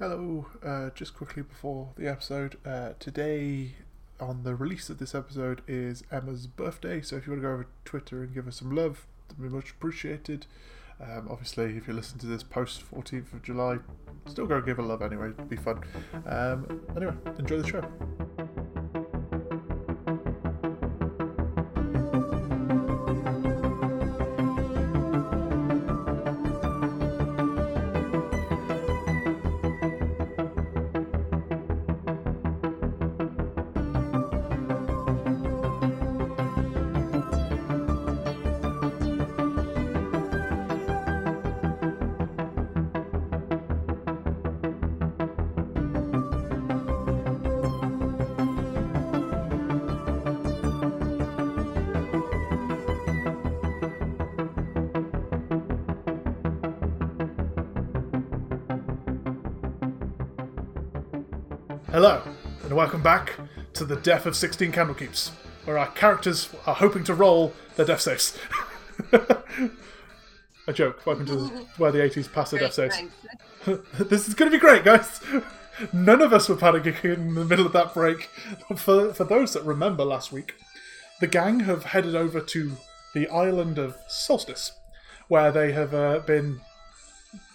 Hello, uh, just quickly before the episode, uh, today on the release of this episode is Emma's birthday, so if you want to go over to Twitter and give her some love, that'd be much appreciated. Um, obviously, if you listen to this post 14th of July, still go give her love anyway, it'd be fun. Um, anyway, enjoy the show. The Death of 16 Candlekeeps, where our characters are hoping to roll their death saves. A joke. Welcome to where the 80s pass their death saves. this is going to be great, guys. None of us were panicking in the middle of that break. For, for those that remember last week, the gang have headed over to the island of Solstice, where they have uh, been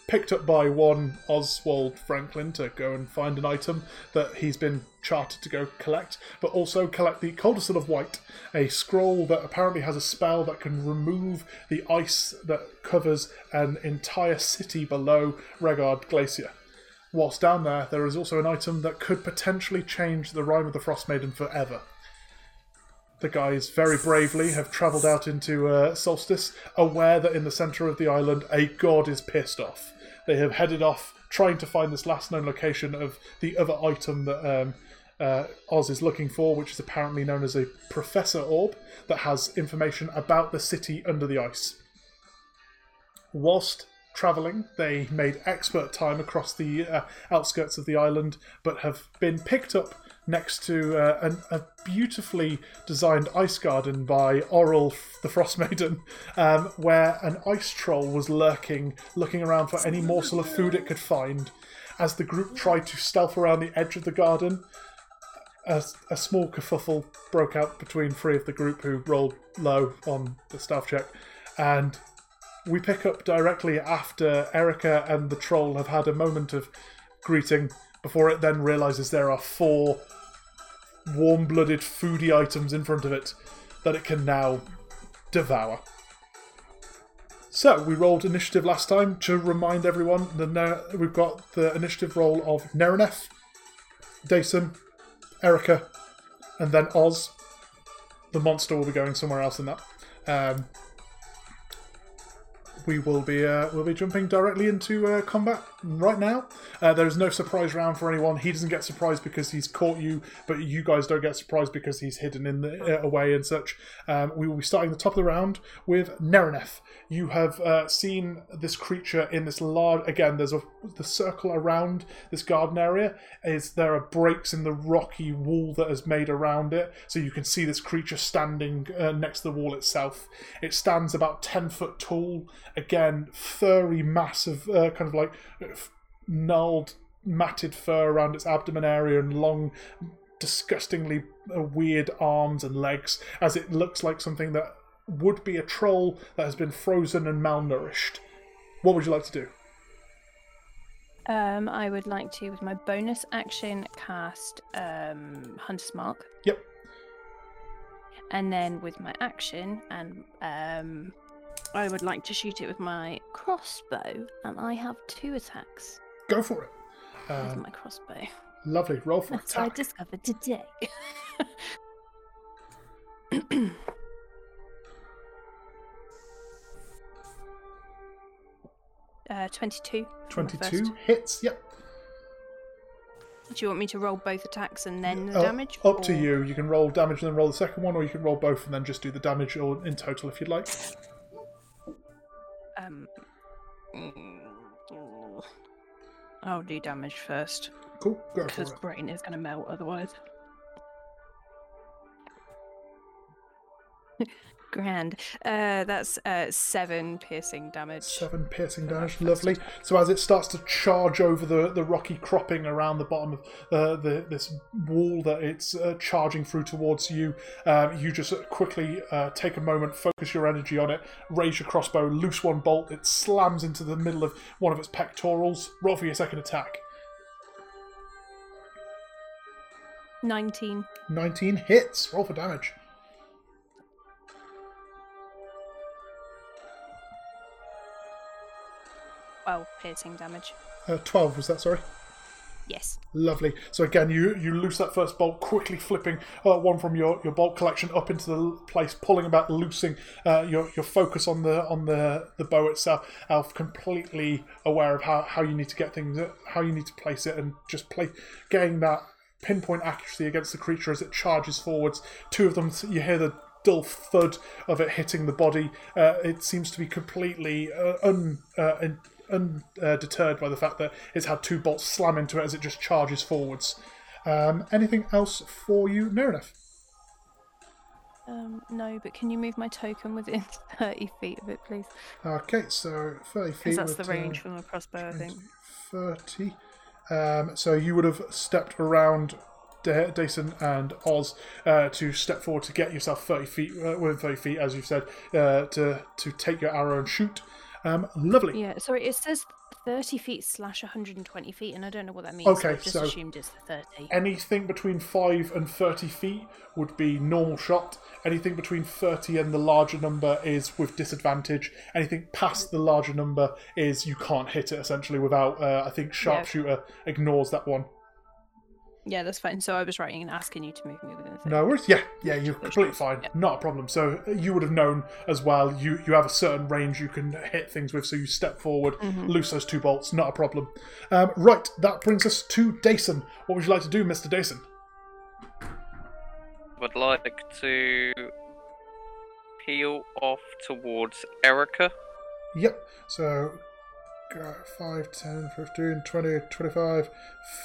picked up by one Oswald Franklin to go and find an item that he's been chartered to go collect, but also collect the Codicil of White, a scroll that apparently has a spell that can remove the ice that covers an entire city below Reghed Glacier. Whilst down there, there is also an item that could potentially change the Rime of the Frost Maiden forever. The guys very bravely have travelled out into uh, Solstice, aware that in the centre of the island a god is pissed off. They have headed off trying to find this last known location of the other item that um, uh, Oz is looking for, which is apparently known as a Professor Orb that has information about the city under the ice. Whilst travelling, they made expert time across the uh, outskirts of the island, but have been picked up next to uh, an, a beautifully designed ice garden by Auril the Frost Maiden, um, where an ice troll was lurking, looking around for any morsel of food it could find. As the group tried to stealth around the edge of the garden, a, a small kerfuffle broke out between three of the group who rolled low on the stealth check, and we pick up directly after Erica and the troll have had a moment of greeting before it then realizes there are four warm blooded foodie items in front of it that it can now devour. So, we rolled initiative last time to remind everyone that we've got the initiative roll of Nerenef, Dason, Erica, and then Oz. The monster will be going somewhere else in that. Um, we will be uh, we'll be jumping directly into uh, combat right now. Uh, there is no surprise round for anyone. He doesn't get surprised because he's caught you, but you guys don't get surprised because he's hidden in the uh, away and such. Um, we will be starting the top of the round with Nerenef. You have uh, seen this creature in this large. Again, there's a the circle around this garden area. Is there are breaks in the rocky wall that is made around it, so you can see this creature standing uh, next to the wall itself. It stands about ten foot tall. Again, furry mass of uh, kind of like gnarled, matted fur around its abdomen area and long, disgustingly uh, weird arms and legs, as it looks like something that would be a troll that has been frozen and malnourished. What would you like to do? Um, I would like to, with my bonus action, cast um, Hunter's Mark. Yep. And then with my action, and um, I would like to shoot it with my crossbow, and I have two attacks Go for it. with Um, my crossbow. lovely. Roll for That's what I discovered today. uh, 22. for my first. 22 hits. Yep. Do you want me to roll both attacks and then the Uh, damage? Up to or- you. You can roll damage and then roll the second one, or you can roll both and then just do the damage in total if you'd like. Um, mm, I'll do damage first Cool. Go for because it. brain is going to melt otherwise. Grand. Uh, that's uh, seven piercing damage. Seven piercing damage, lovely. So as it starts to charge over the, the rocky cropping around the bottom of uh, the this wall that it's uh, charging through towards you, um, you just quickly uh, take a moment, focus your energy on it, raise your crossbow, loose one bolt. It slams into the middle of one of its pectorals. Roll for your second attack. 19. 19 hits. Roll for damage. 12 piercing damage. Uh, 12, was that, sorry? Yes. Lovely. So again, you you loose that first bolt, quickly flipping uh, one from your, your bolt collection up into the place, pulling about, loosing uh, your your focus on the on the, the bow itself. Alf completely aware of how, how you need to get things, how you need to place it, and just play getting that pinpoint accuracy against the creature as it charges forwards. Two of them, you hear the dull thud of it hitting the body. Uh, it seems to be completely uh, un, uh, undeterred by the fact that it's had two bolts slam into it as it just charges forwards. Um, anything else for you, Nerinath? Um, no, but can you move my token within 30 feet of it, please? Okay, so 30 feet. Because that's the range uh, from the crossbow, I think. 30. Um, so you would have stepped around Dason and Oz uh, to step forward to get yourself 30 feet, uh, within 30 feet, as you've said, uh, to, to take your arrow and shoot. Um, lovely. Yeah, sorry, it says 30 feet slash 120 feet, and I don't know what that means. Okay, so I've just so assumed it's the 30. Anything between 5 and 30 feet would be normal shot. Anything between 30 and the larger number is with disadvantage. Anything past the larger number is you can't hit it essentially without, uh, I think sharpshooter ignores that one. Yeah, that's fine. So I was writing and asking you to move me within the No worries. Yeah, yeah, you're completely fine. Yeah. Not a problem. So uh, you would have known as well. You you have a certain range you can hit things with. So you step forward, Mm-hmm. loose those two bolts. Not a problem. Um, right, that brings us to Dason. What would you like to do, Mister Dason? Would like to peel off towards Erica. Yep. So uh, 5, 10, 15, 20, 25,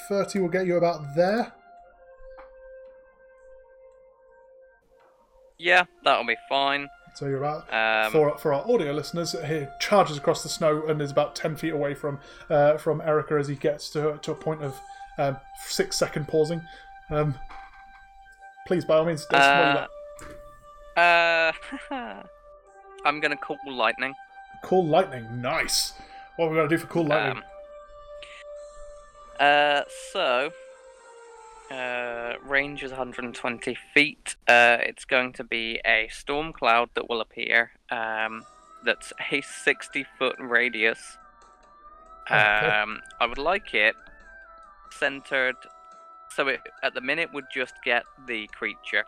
30 will get you about there. Yeah, that'll be fine. So you're about Um, for for our audio listeners, he charges across the snow and is about ten feet away from uh, from Erica as he gets to to a point of um, six second pausing. Um, please, by all means, Dason, do you Uh, uh, I'm gonna call lightning. Call lightning, nice. What are we gonna do for call lightning? Um, uh, so, uh, range is 120 feet. Uh, it's going to be a storm cloud that will appear. Um, that's a 60 foot radius. Okay. Um, I would like it centered. So it at the minute would just get the creature,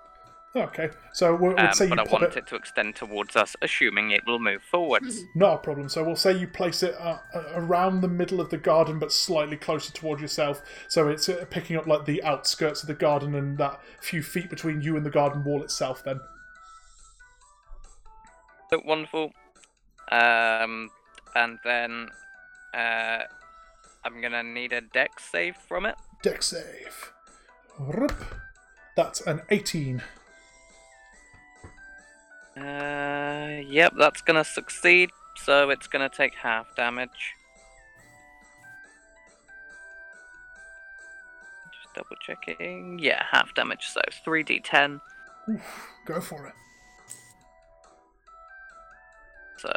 okay, so we'll, we'll um, say you but I want it. it to extend towards us, assuming it will move forwards. Not a problem. So we'll say you place it uh, uh, around the middle of the garden, but slightly closer towards yourself. So it's uh, picking up like the outskirts of the garden and that few feet between you and the garden wall itself. Then So wonderful. Um, and then uh, I'm gonna need a dex save from it. dex save. Rup. That's an 18. Uh, yep, that's gonna succeed. So it's gonna take half damage. Just double checking. Yeah, half damage. So 3d10. Oof, go for it. So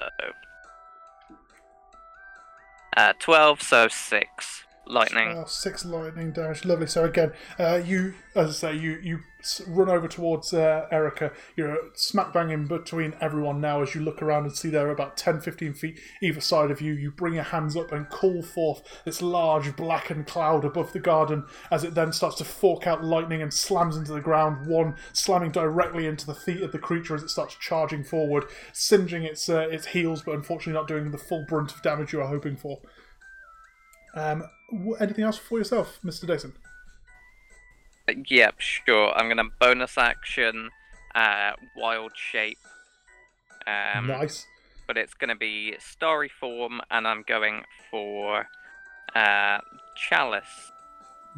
uh, 12. So six lightning. Oh, six lightning damage. Lovely. So again, uh, you, as I say, you you run over towards uh, Erica. You're smack bang in between everyone now as you look around and see there are about 10, 15 feet either side of you. You bring your hands up and call forth this large blackened cloud above the garden as it then starts to fork out lightning and slams into the ground. One slamming directly into the feet of the creature as it starts charging forward, singeing its uh, its heels, but unfortunately not doing the full brunt of damage you are hoping for. Um, anything else for yourself, Mr. Dyson? Yep, sure. I'm gonna bonus action, uh, wild shape. Um, nice. but it's going to be starry form, and I'm going for uh, chalice.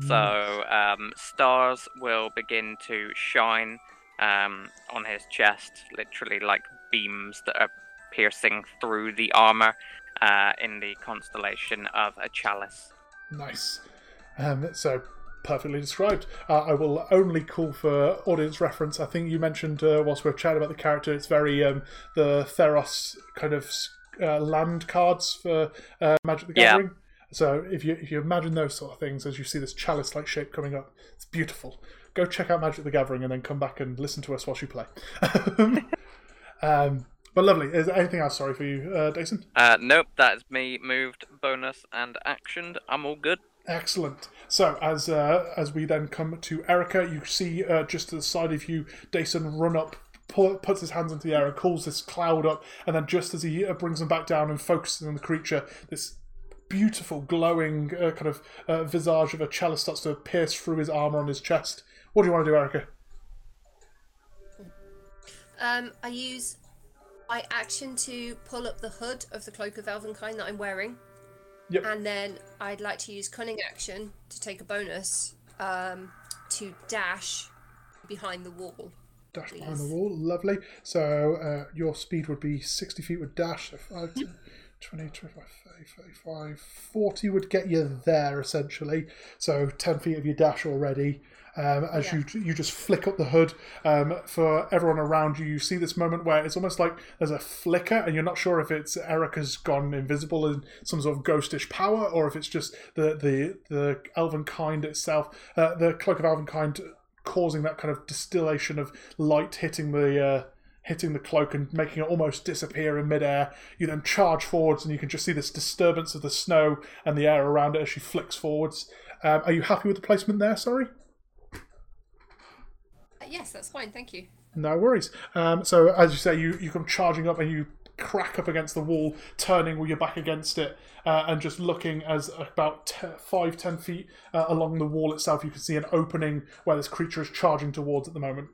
So um, stars will begin to shine um, on his chest, literally like beams that are piercing through the armor uh, in the constellation of a chalice. Nice. Um, so perfectly described. Uh, I will only call for audience reference. I think you mentioned uh, whilst we are chatting about the character, it's very um, the Theros kind of uh, land cards for uh, Magic the Gathering. Yeah. So if you if you imagine those sort of things as you see this chalice-like shape coming up, it's beautiful. Go check out Magic the Gathering and then come back and listen to us whilst you play. um, but lovely. Is there anything else? Sorry for you, uh, Dason. Uh, nope, that's me moved, bonus, and actioned. I'm all good. Excellent. So as uh, as we then come to Erica, you see uh, just to the side of you, Dason run up, pull, puts his hands into the air, and calls this cloud up, and then just as he uh, brings them back down and focuses on the creature, this beautiful glowing uh, kind of uh, visage of a chalice starts to pierce through his armor on his chest. What do you want to do, Erica? Um, I use my action to pull up the hood of the cloak of Elvenkind that I'm wearing. Yep. And then I'd like to use cunning action to take a bonus um, to dash behind the wall. Dash please. behind the wall, lovely. So uh, your speed would be 60 feet with dash, so 5, 10, 20, 25, 30, 35, 40 would get you there essentially. So 10 feet of your dash already um, as yeah. you you just flick up the hood um, for everyone around you. You see this moment where it's almost like there's a flicker, and you're not sure if it's Erica's gone invisible in some sort of ghostish power, or if it's just the the the elven kind itself, uh, the cloak of elven kind causing that kind of distillation of light hitting the. Uh, hitting the cloak and making it almost disappear in midair. You then charge forwards, and you can just see this disturbance of the snow and the air around it as she flicks forwards. Um, are you happy with the placement there? Sorry yes, that's fine. Thank you. No worries. Um, so as you say, you, you come charging up and you crack up against the wall, turning with your back against it, uh, and just looking as about t- five, ten feet uh, along the wall itself, you can see an opening where this creature is charging towards at the moment.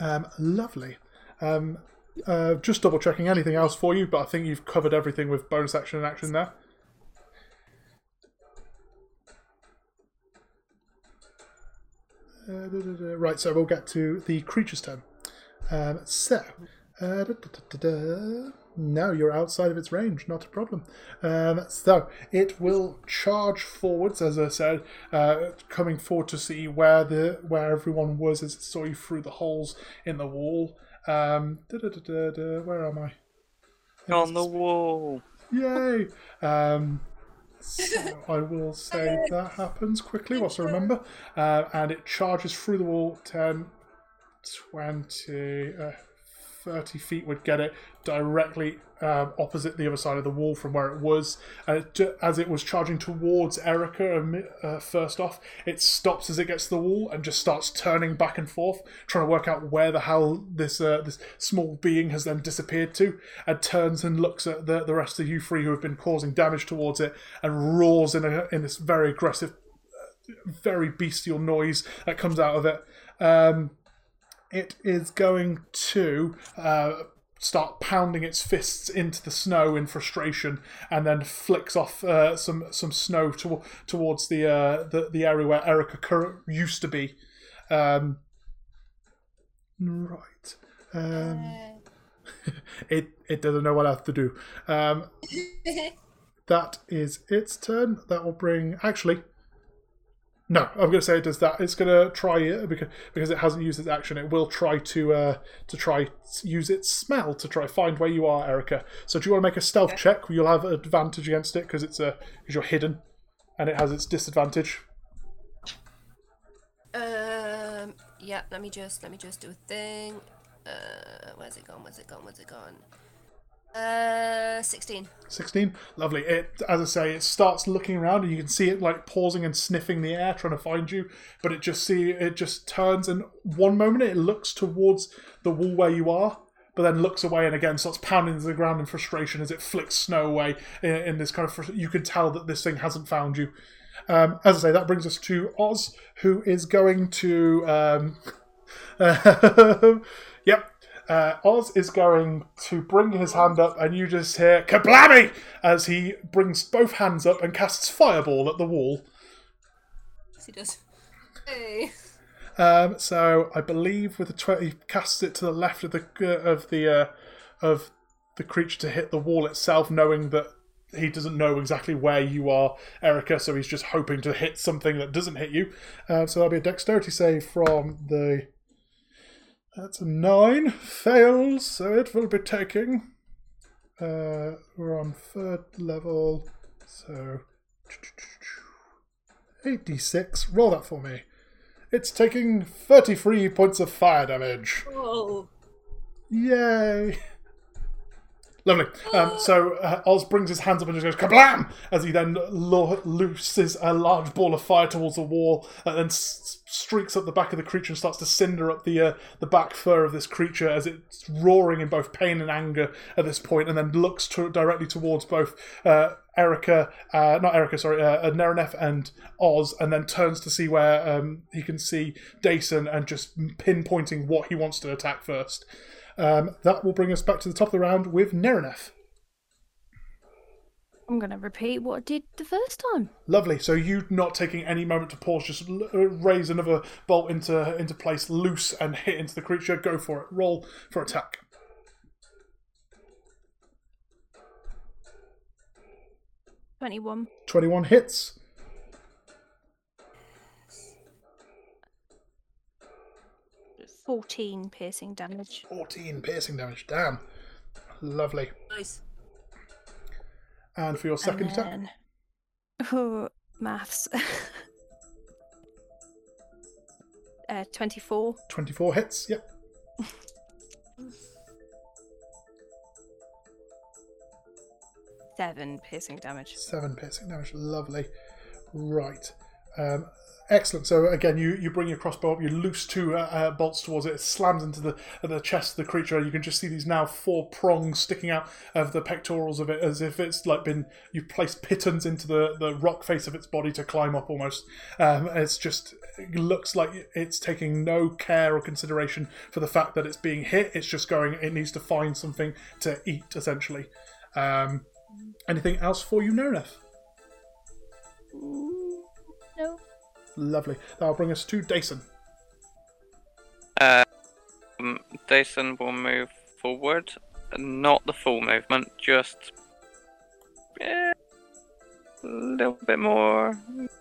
Um, lovely. Um, uh, just double checking anything else for you, but I think you've covered everything with bonus action and action there. Uh, da, da, da. Right, so we'll get to the creature's turn. Um, so, uh, no, you're outside of its range, not a problem. Um, so it will charge forwards, as I said, uh, coming forward to see where the where everyone was as it saw you through the holes in the wall. Um, where am I? On the wall. Yay! Um, so I will say that happens quickly whilst I remember. Uh, and it charges through the wall 10, 20, uh, 30 feet would get it directly um, opposite the other side of the wall from where it was. And it, as it was charging towards Erica, uh, first off, it stops as it gets to the wall and just starts turning back and forth, trying to work out where the hell this uh, this small being has then disappeared to, and turns and looks at the, the rest of you three who have been causing damage towards it and roars in, a, in this very aggressive, uh, very bestial noise that comes out of it. Um, it is going to uh, start pounding its fists into the snow in frustration, and then flicks off uh, some some snow to, towards the, uh, the the area where Erica used to be. Um, right. Um, it it doesn't know what else to do. Um, that is its turn. That will bring actually no, I'm going to say it does that. It's going to try it because because it hasn't used its action. It will try to uh, to try use its smell to try find where you are, Erica. So do you want to make a stealth okay. check? You'll have advantage against it because it's a uh, because you're hidden, and it has its disadvantage. Um. Yeah. Let me just let me just do a thing. Uh. Where's it gone? Where's it gone? Where's it gone? Uh, 16. 16? Lovely. It, as I say, it starts looking around and you can see it like pausing and sniffing the air trying to find you, but it just see it just turns and one moment it looks towards the wall where you are, but then looks away and again starts pounding to the ground in frustration as it flicks snow away in, in this kind of you can tell that this thing hasn't found you. Um, as I say, that brings us to Oz, who is going to um, yep, uh, Oz is going to bring his hand up, and you just hear "kablammy" as he brings both hands up and casts fireball at the wall. Yes, he does. Hey. Um, so I believe with the twenty, he casts it to the left of the uh, of the uh, of the creature to hit the wall itself, knowing that he doesn't know exactly where you are, Erica. So he's just hoping to hit something that doesn't hit you. Uh, so that'll be a dexterity save from the. That's a nine. Fails, so it will be taking. Uh, we're on third level, so 86. Roll that for me. It's taking 33 points of fire damage. Oh. Yay! Lovely. Um, so uh, Oz brings his hands up and just goes kablam as he then lo- looses a large ball of fire towards the wall and then s- streaks up the back of the creature and starts to cinder up the uh, the back fur of this creature as it's roaring in both pain and anger at this point, and then looks to- directly towards both uh, Erica, uh, not Erica, sorry, uh, Nerenef and Oz, and then turns to see where um, he can see Dason and just pinpointing what he wants to attack first. Um, that will bring us back to the top of the round with Nerenef. I'm going to repeat what I did the first time. Lovely. So you not taking any moment to pause, just l- uh, raise another bolt into into place, loose and hit into the creature. Go for it. Roll for attack. Twenty-one. Twenty-one hits. Fourteen piercing damage. Fourteen piercing damage. Damn. Lovely. Nice. And for your second attack. Oh, maths. uh, Twenty-four. twenty-four hits. Yep. Seven piercing damage. Seven piercing damage. Lovely. Right. Um, excellent. So again, you, you bring your crossbow up, you loose two uh, uh, bolts towards it. It slams into the the chest of the creature. You can just see these now four prongs sticking out of the pectorals of it, as if it's like been you placed pitons into the, the rock face of its body to climb up almost. Um, it's just it looks like it's taking no care or consideration for the fact that it's being hit. It's just going. It needs to find something to eat essentially. Um, anything else for you, Nereth? No. Lovely. That'll bring us to Dason. Um, Dason will move forward, not the full movement, just eh, a little bit more.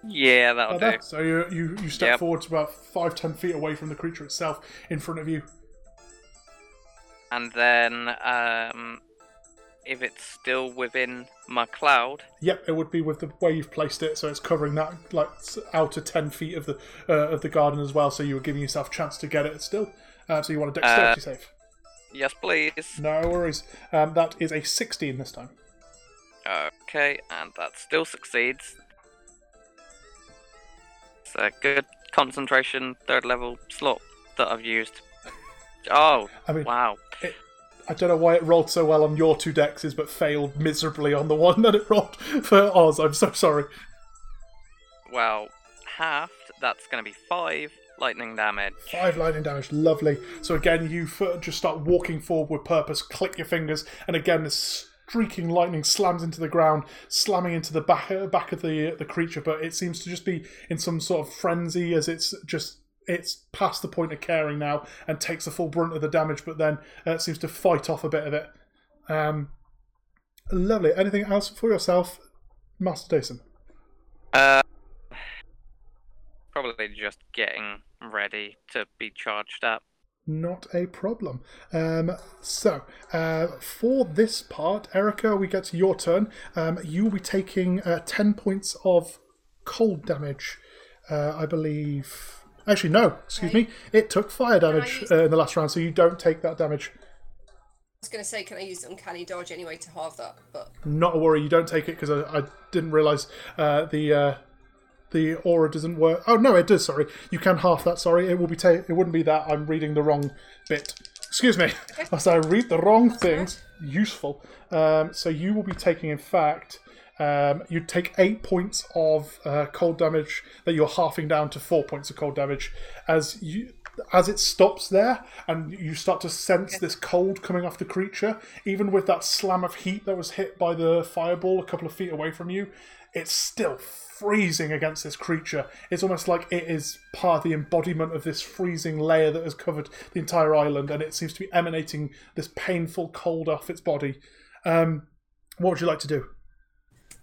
Yeah, that'll Like do. that. So you, you, you step Yep. forward to about five, ten feet away from the creature itself in front of you. And then, um, if it's still within my cloud, Yep, it would be with the way you've placed it, so it's covering that like outer ten feet of the uh, of the garden as well. So you were giving yourself a chance to get it still. Uh, so you want a dexterity save? yes, please. No worries. Um, that is a sixteen this time. Okay, and that still succeeds. It's a good concentration third level slot that I've used. Oh, I mean, wow. I don't know why it rolled so well on your two dexes, but failed miserably on the one that it rolled for Oz. I'm so sorry. Well, halved, that's going to be five lightning damage. Five lightning damage, lovely. So again, you just start walking forward with purpose, click your fingers, and again, this streaking lightning slams into the ground, slamming into the back back of the the creature. But it seems to just be in some sort of frenzy as it's just it's past the point of caring now and takes the full brunt of the damage. But then uh, seems to fight off a bit of it. Um, lovely. Anything else for yourself, Master Dason? Uh, probably just getting ready to be charged up. Not a problem. Um, so, uh, for this part, Erica, we get to your turn. Um, you will be taking uh, 10 points of cold damage, uh, I believe. Actually, no, excuse me. It took fire damage uh, in the last round, so you don't take that damage. I was going to say, can I use Uncanny Dodge anyway to halve that? But Not a worry, you don't take it because I, I didn't realise uh, the. Uh, the aura doesn't work. Oh no, it does. Sorry, you can half that. Sorry, it will be. Ta- it wouldn't be that. I'm reading the wrong bit. Excuse me. As I read the wrong things. Useful. Um, so you will be taking, in fact, um, you take eight points of uh, cold damage that you're halving down to four points of cold damage as you as it stops there and you start to sense this cold coming off the creature even with that slam of heat that was hit by the fireball a couple of feet away from you it's still freezing against this creature. It's almost like it is part of the embodiment of this freezing layer that has covered the entire island, and it seems to be emanating this painful cold off its body. Um, what would you like to do?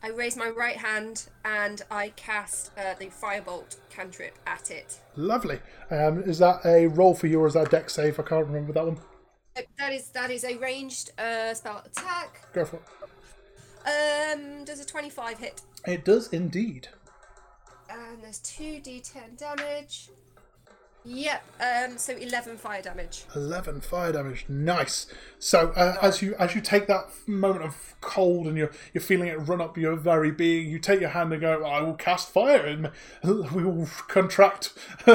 I raise my right hand and I cast uh, the firebolt cantrip at it. Lovely. Um, is that a roll for you, or is that a dex save? I can't remember that one. Uh, That is that is a ranged uh, spell attack. Go for it. Um, does a twenty-five hit? It does indeed. And there's two d10 damage. Yep. Um, so eleven fire damage. 11 fire damage nice. So uh, as you as you take that moment of cold and you're you're feeling it run up your very being you take your hand and go i will cast fire and we will contract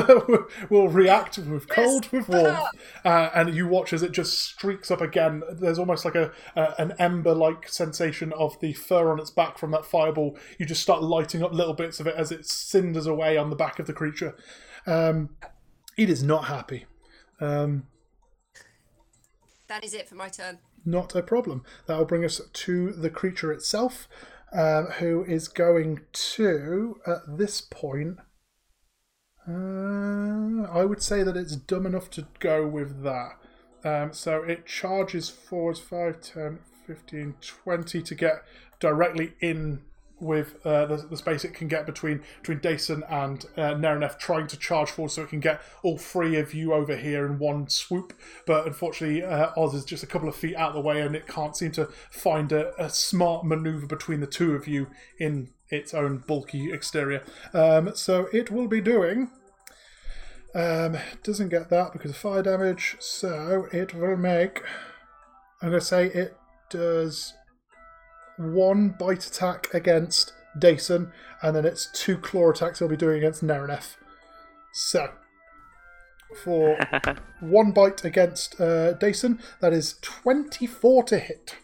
we'll react with cold with warmth. Uh, and you watch as it just streaks up again. There's almost like a, a an ember like sensation of the fur on its back from that fireball. You just start lighting up little bits of it as it cinders away on the back of the creature. Um, it is not happy um, That is it for my turn. not a problem. That will bring us to the creature itself, um, who is going to, at this point, uh, I would say that it's dumb enough to go with that. Um, so it charges forwards 5, 10, 15, 20 to get directly in with uh, the, the space it can get between between Dason and uh, Nerenef trying to charge forward so it can get all three of you over here in one swoop. But unfortunately, uh, Oz is just a couple of feet out of the way and it can't seem to find a, a smart maneuver between the two of you in its own bulky exterior. Um, so it will be doing. Um, doesn't get that because of fire damage, so it will make. I'm going to say it does one bite attack against Dason, and then it's two claw attacks he'll be doing against Nerenef. So, for one bite against uh, Dason, that is 24 to hit.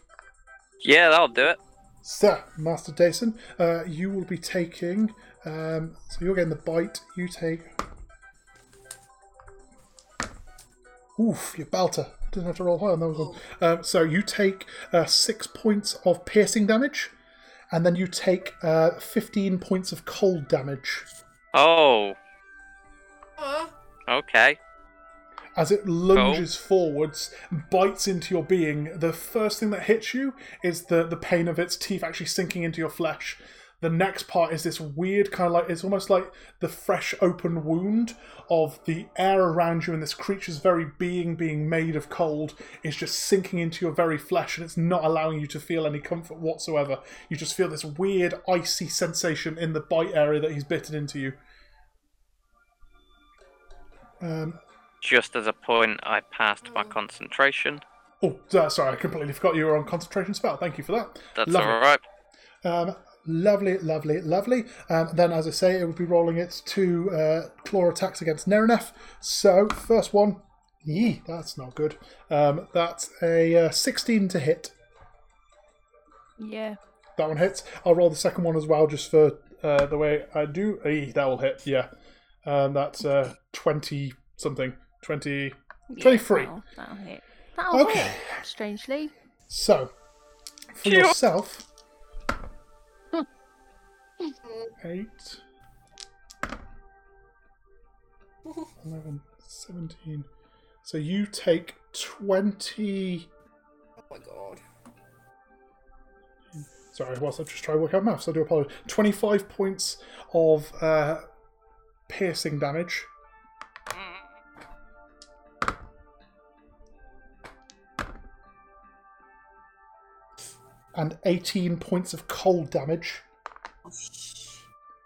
yeah, that'll do it. So, Master Dason, uh, you will be taking. Um, so you're getting the bite. You take. Oof, you belter. Didn't have to roll high on those one. Um, so you take uh, six points of piercing damage, and then you take uh, 15 points of cold damage. Oh, Uh, okay. As it lunges forwards, bites into your being, the first thing that hits you is the, the pain of its teeth actually sinking into your flesh. The next part is this weird kind of like it's almost like the fresh open wound of the air around you and this creature's very being being made of cold is just sinking into your very flesh and it's not allowing you to feel any comfort whatsoever. You just feel this weird icy sensation in the bite area that he's bitten into you. Um, Just as a point, I passed my concentration. Oh, uh, sorry, I completely forgot you were on concentration spell. Thank you for that. That's Lovely. all right. Um, lovely, lovely, lovely. Um, then, as I say, it would be rolling its two uh, claw attacks against Nerenef. So, first one, yee, that's not good. Um, that's a uh, 16 to hit. Yeah. That one hits. I'll roll the second one as well, just for uh, the way I do. Eee, that will hit, yeah. Um, that's uh, 20 something. 20. yeah 23. That'll, that'll hit. That'll Okay. hit, strangely. So, for Phew. yourself, eight, 11, 17. So you take 20. oh my god. Sorry, whilst I just try to work out maths, I do apologize. 25 points of uh, piercing damage. And 18 points of cold damage.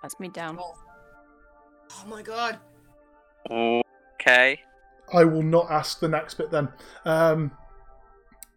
That's me down. oh. oh my god. Okay. I will not ask the next bit then. Um,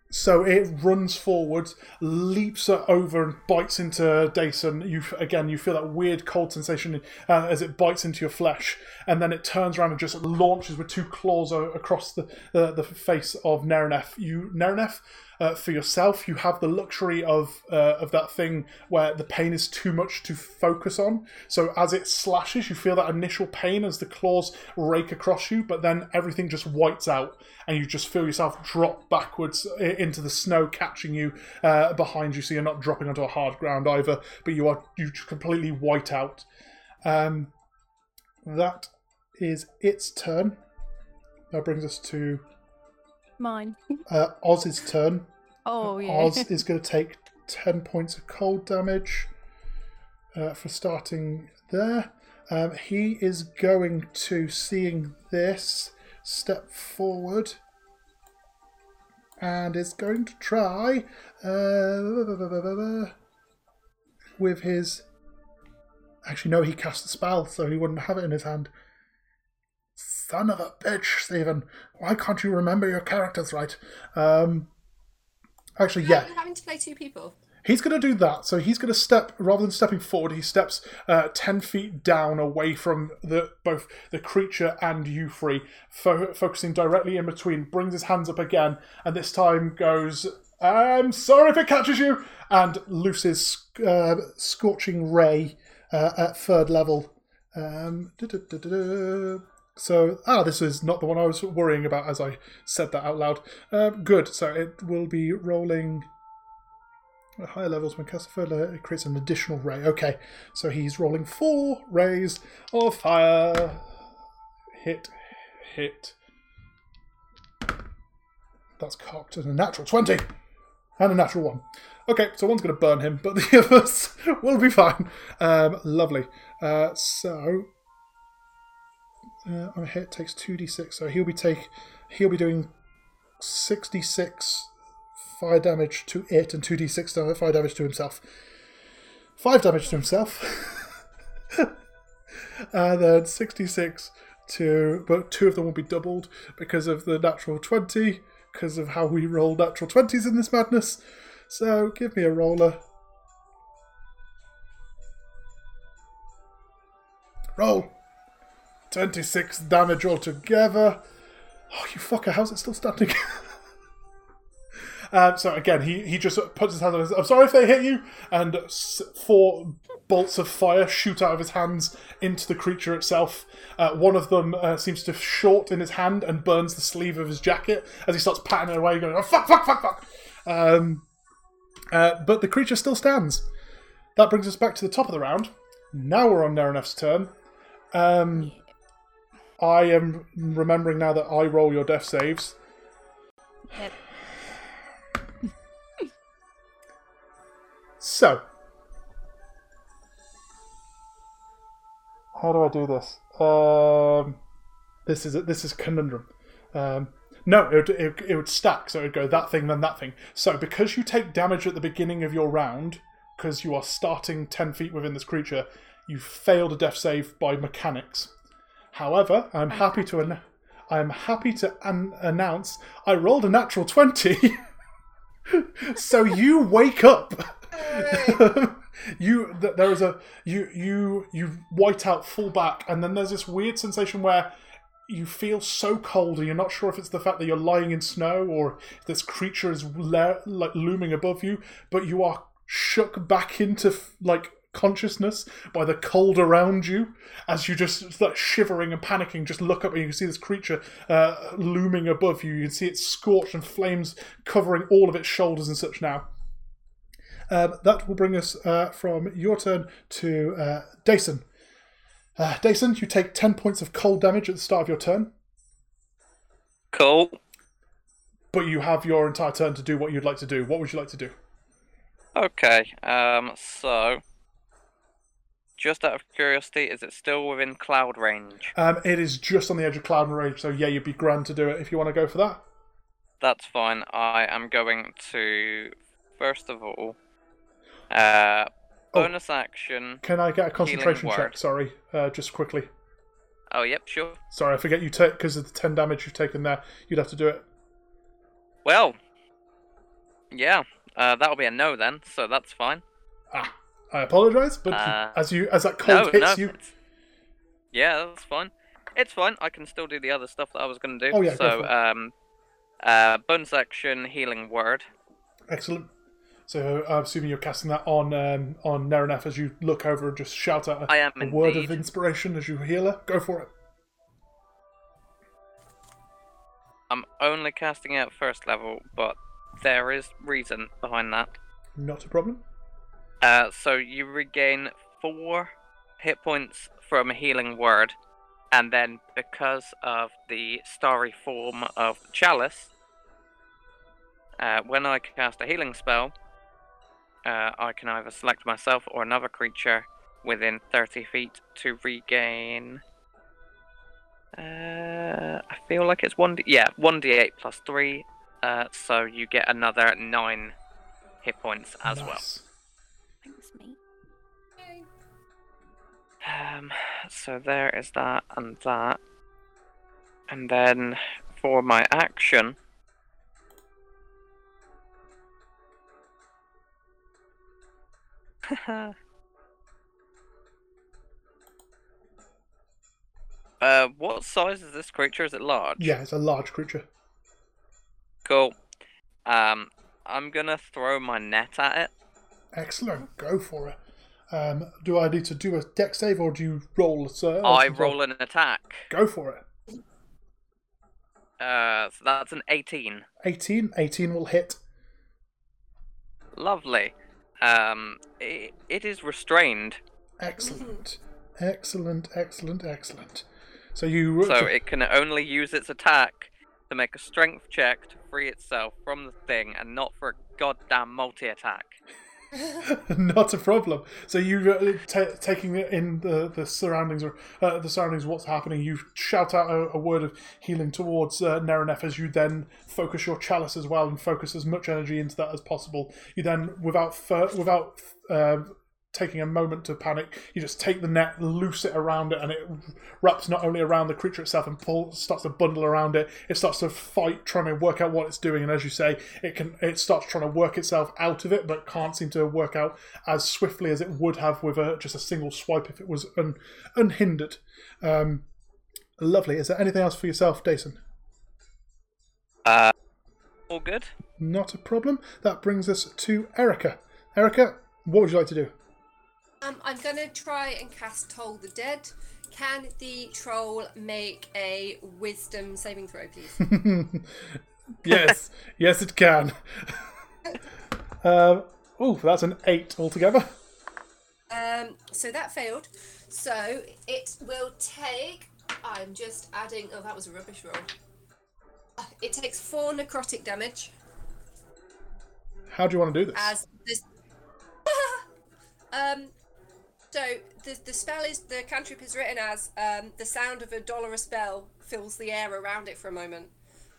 so it runs forward, leaps over, and bites into Dason. You again, you feel that weird cold sensation uh, as it bites into your flesh, and then it turns around and just launches with two claws o- across the the, the face of Nerenef. You Nerenef, Uh, for yourself, you have the luxury of uh, of that thing where the pain is too much to focus on. So as it slashes, you feel that initial pain as the claws rake across you, but then everything just whites out, and you just feel yourself drop backwards into the snow, catching you uh, behind you. So you're not dropping onto a hard ground either, but you are you completely white out. Um, that is its turn. That brings us to Mine. uh, Oz's turn. Oh yeah. Oz is going to take 10 points of cold damage uh, for starting there. Um, he is going to, seeing this, step forward and is going to try uh, with his. Actually, no, he cast the spell, so he wouldn't have it in his hand. Son of a bitch, Stephen. Why can't you remember your characters right? Um, actually, yeah, having to play two people. He's going to do that. So he's going to step rather than stepping forward. He steps uh, ten feet down away from the both the creature and you free, fo- focusing directly in between. Brings his hands up again, and this time goes. I'm sorry if it catches you, and looses uh, scorching ray uh, at third level. Um. So ah, this is not the one I was worrying about as I said that out loud. Um, good. So it will be rolling. At higher levels, when cast a it creates an additional ray. Okay, so he's rolling four rays of fire. Hit, hit. That's cocked as a natural 20 and a natural one. Okay, so one's going to burn him, but the others will be fine. Um, lovely. Uh, so uh, on a hit takes 2d6, so he'll be take he'll be doing 66 fire damage to it and 2d6 fire damage to himself. 5 damage to himself. and then 66 to. But two of them will be doubled because of the natural 20, because of how we roll natural 20s in this madness. So give me a roller. Roll! 26 damage altogether. Oh, you fucker, how's it still standing? Um, so again, he, he just puts his hand on his. I'm sorry if they hit you, and four bolts of fire shoot out of his hands into the creature itself. Uh, one of them uh, seems to short in his hand and burns the sleeve of his jacket as he starts patting it away, going oh, "fuck, fuck, fuck, fuck." Um, uh, but the creature still stands. That brings us back to the top of the round. Now we're on Nerenef's turn. Um, I am remembering now that I roll your death saves. Yep. So, how do I do this? Um, this is a, this is conundrum. Um, no, it would, it, it would stack, so it would go that thing, then that thing. So, because you take damage at the beginning of your round, because you are starting 10 feet within this creature, you failed a death save by mechanics. However, I'm oh, happy to an- I'm happy to an- announce I rolled a natural 20. so you wake up. you th- there is a you you you white out full back and then there's this weird sensation where you feel so cold and you're not sure if it's the fact that you're lying in snow or this creature is le- like looming above you but you are shook back into like consciousness by the cold around you as you just like shivering and panicking just look up and you can see this creature uh, looming above you you can see it scorched and flames covering all of its shoulders and such now um, that will bring us uh, from your turn to uh, Dason. Uh, Dason, you take 10 points of cold damage at the start of your turn, Cool. but you have your entire turn to do what you'd like to do. What would you like to do? Okay. Um. So, just out of curiosity, is it still within cloud range? Um, it is just on the edge of Cloud range, so yeah, you'd be grand to do it if you want to go for that. That's fine. I am going to first of all, uh, Oh. bonus action. Can I get a concentration check? word. Sorry, uh, just quickly. Oh, yep, sure. Sorry, I forget you take because of the 10 damage you've taken there. You'd have to do it. Well, yeah, uh, that'll be a no then. So that's fine. Ah, I apologise, but Uh, as you as that No, cold hits no. you, Yeah, that's fine. It's fine. I can still do the other stuff that I was going to do. Oh, yeah, So, um, uh, bonus action, healing word. Excellent. So I'm assuming you're casting that on um, on Nerenef as you look over and just shout out a, I am a word of inspiration as you heal her. Go for it. I'm only casting out first level, but there is reason behind that. Not a problem. Uh, so you regain four hit points from healing word, and then because of the starry form of chalice, uh, when I cast a healing spell, uh, I can either select myself or another creature within 30 feet to regain. Uh, I feel like it's one. D- yeah, one d8 plus three. Uh, so you get another nine hit points as well. Nice. Thanks, Um, so there is that and that. And then for my action. uh, what size is this creature? Is it large? Yeah, it's a large creature. Cool. Um, I'm gonna throw my net at it. Excellent. Go for it. Um, do I need to do a dex save or do you roll, sir? I roll an attack. Go for it. Uh, so that's an 18. 18. 18 will hit. Lovely. Um, it, it is restrained, Excellent. Excellent, excellent, excellent. So you so it can only use its attack to make a strength check to free itself from the thing, and not for a goddamn multi-attack. not a problem. So you uh, ta taking in the the surroundings or uh, the surroundings what's happening. You shout out a, a word of healing towards uh, Nerenef as you then focus your chalice as well and focus as much energy into that as possible. You then, without fir- without uh, taking a moment to panic, you just take the net, loose it around it, and it wraps not only around the creature itself and pull starts to bundle around it. It starts to fight, trying to work out what it's doing, and as you say, it can it starts trying to work itself out of it, but can't seem to work out as swiftly as it would have with a, just a single swipe if it was un, unhindered. Um, lovely. Is there anything else for yourself, Dason? Uh, all good. Not a problem. That brings us to Erica. Erica, what would you like to do? Um, I'm gonna try and cast Toll the Dead. Can the troll make a Wisdom saving throw, please? yes, yes, it can. um, oh, that's an eight altogether. Um, so that failed. So it will take. I'm just adding. Oh, that was a rubbish roll. Uh, It takes four necrotic damage How do you want to do this? as this. um, so the the spell is the cantrip is written as um, the sound of a dolorous bell fills the air around it for a moment.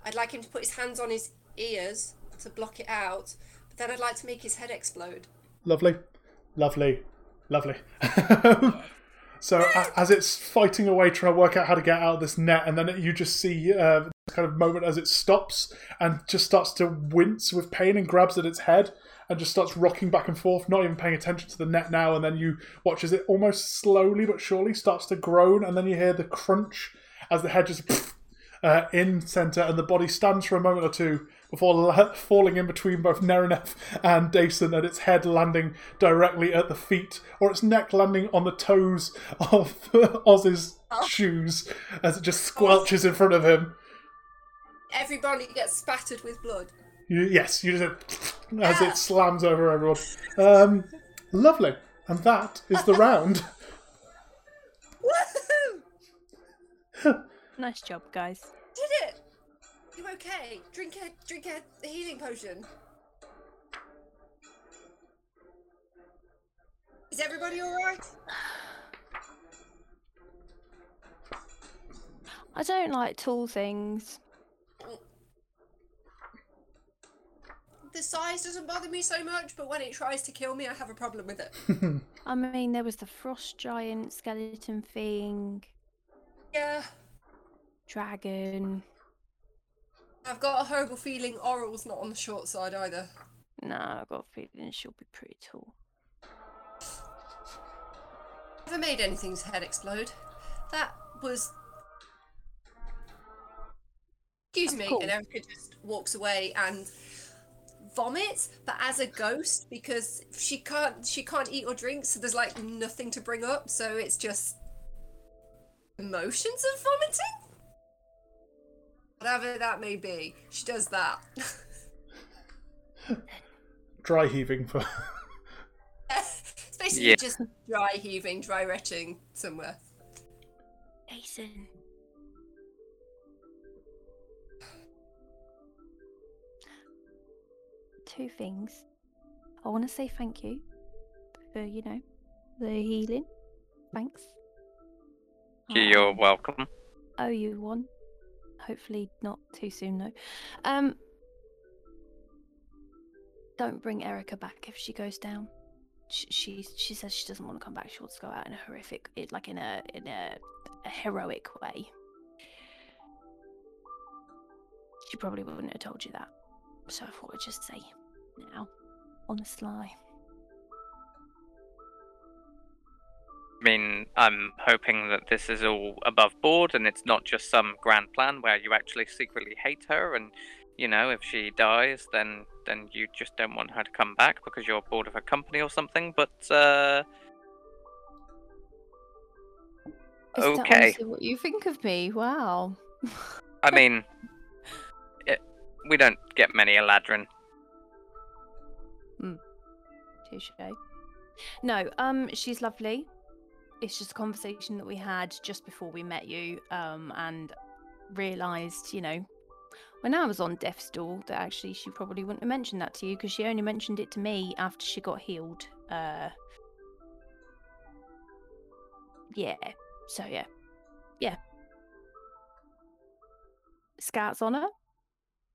I'd like him to put his hands on his ears to block it out, but then I'd like to make his head explode. Lovely, lovely, lovely. so as it's fighting away, trying to work out how to get out of this net, and then you just see uh, kind of moment as it stops and just starts to wince with pain and grabs at its head and just starts rocking back and forth, not even paying attention to the net now. And then you watch as it almost slowly but surely starts to groan, and then you hear the crunch as the head just uh, in center, and the body stands for a moment or two before la- falling in between both Nerenef and Dason, and its head landing directly at the feet, or its neck landing on the toes of Oz's shoes as it just squelches in front of him. Everybody gets spattered with blood. You, yes, you just as it slams over everyone. Um, lovely, and that is the round. Woohoo! Nice job, guys. Did it! You okay? Drink a drink a the healing potion. Is everybody alright? I don't like tall things. The size doesn't bother me so much, but when it tries to kill me, I have a problem with it. I mean, there was the frost giant skeleton thing, yeah, dragon. I've got a horrible feeling Auril's not on the short side either. No, I've got a feeling she'll be pretty tall. Never made anything's head explode. That was. Excuse me, cool. and Erica just walks away and vomit, but as a ghost because she can't she can't eat or drink, so there's like nothing to bring up. So it's just emotions of vomiting. Whatever that may be, she does that. Dry heaving for. it's basically Yeah. just dry heaving, dry retching somewhere. Jason. Two things. I want to say thank you for, you know, the healing. Thanks. You're Um, welcome. owe you one. Hopefully not too soon though. Um don't bring Erica back if she goes down. She she, she says she doesn't want to come back. She wants to go out in a horrific, like in a in a, a heroic way. She probably wouldn't have told you that, so I thought I'd just say now, on the sly. I mean, I'm hoping that this is all above board and it's not just some grand plan where you actually secretly hate her and you know, if she dies then then you just don't want her to come back because you're bored of her company or something, but uh Is Okay. honestly what you think of me? Wow. I mean it, we don't get many Eladrin. Touche. No, um, she's lovely. It's just a conversation that we had just before we met you, um, and realised, you know, when I was on death's door, that actually she probably wouldn't have mentioned that to you because she only mentioned it to me after she got healed. Uh, yeah. So yeah, yeah. Scouts on her.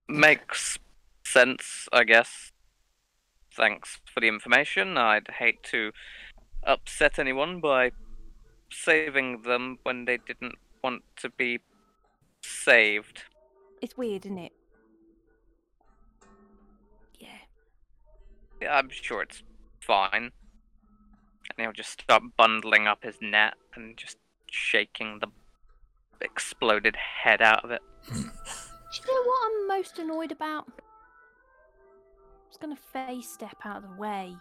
Makes sense, I guess. Thanks for the information. I'd hate to upset anyone by saving them when they didn't want to be saved. It's weird, isn't it? Yeah. Yeah, I'm sure it's fine. And he'll just start bundling up his net and just shaking the exploded head out of it. Do you know what I'm most annoyed about? I was gonna face step out of the way.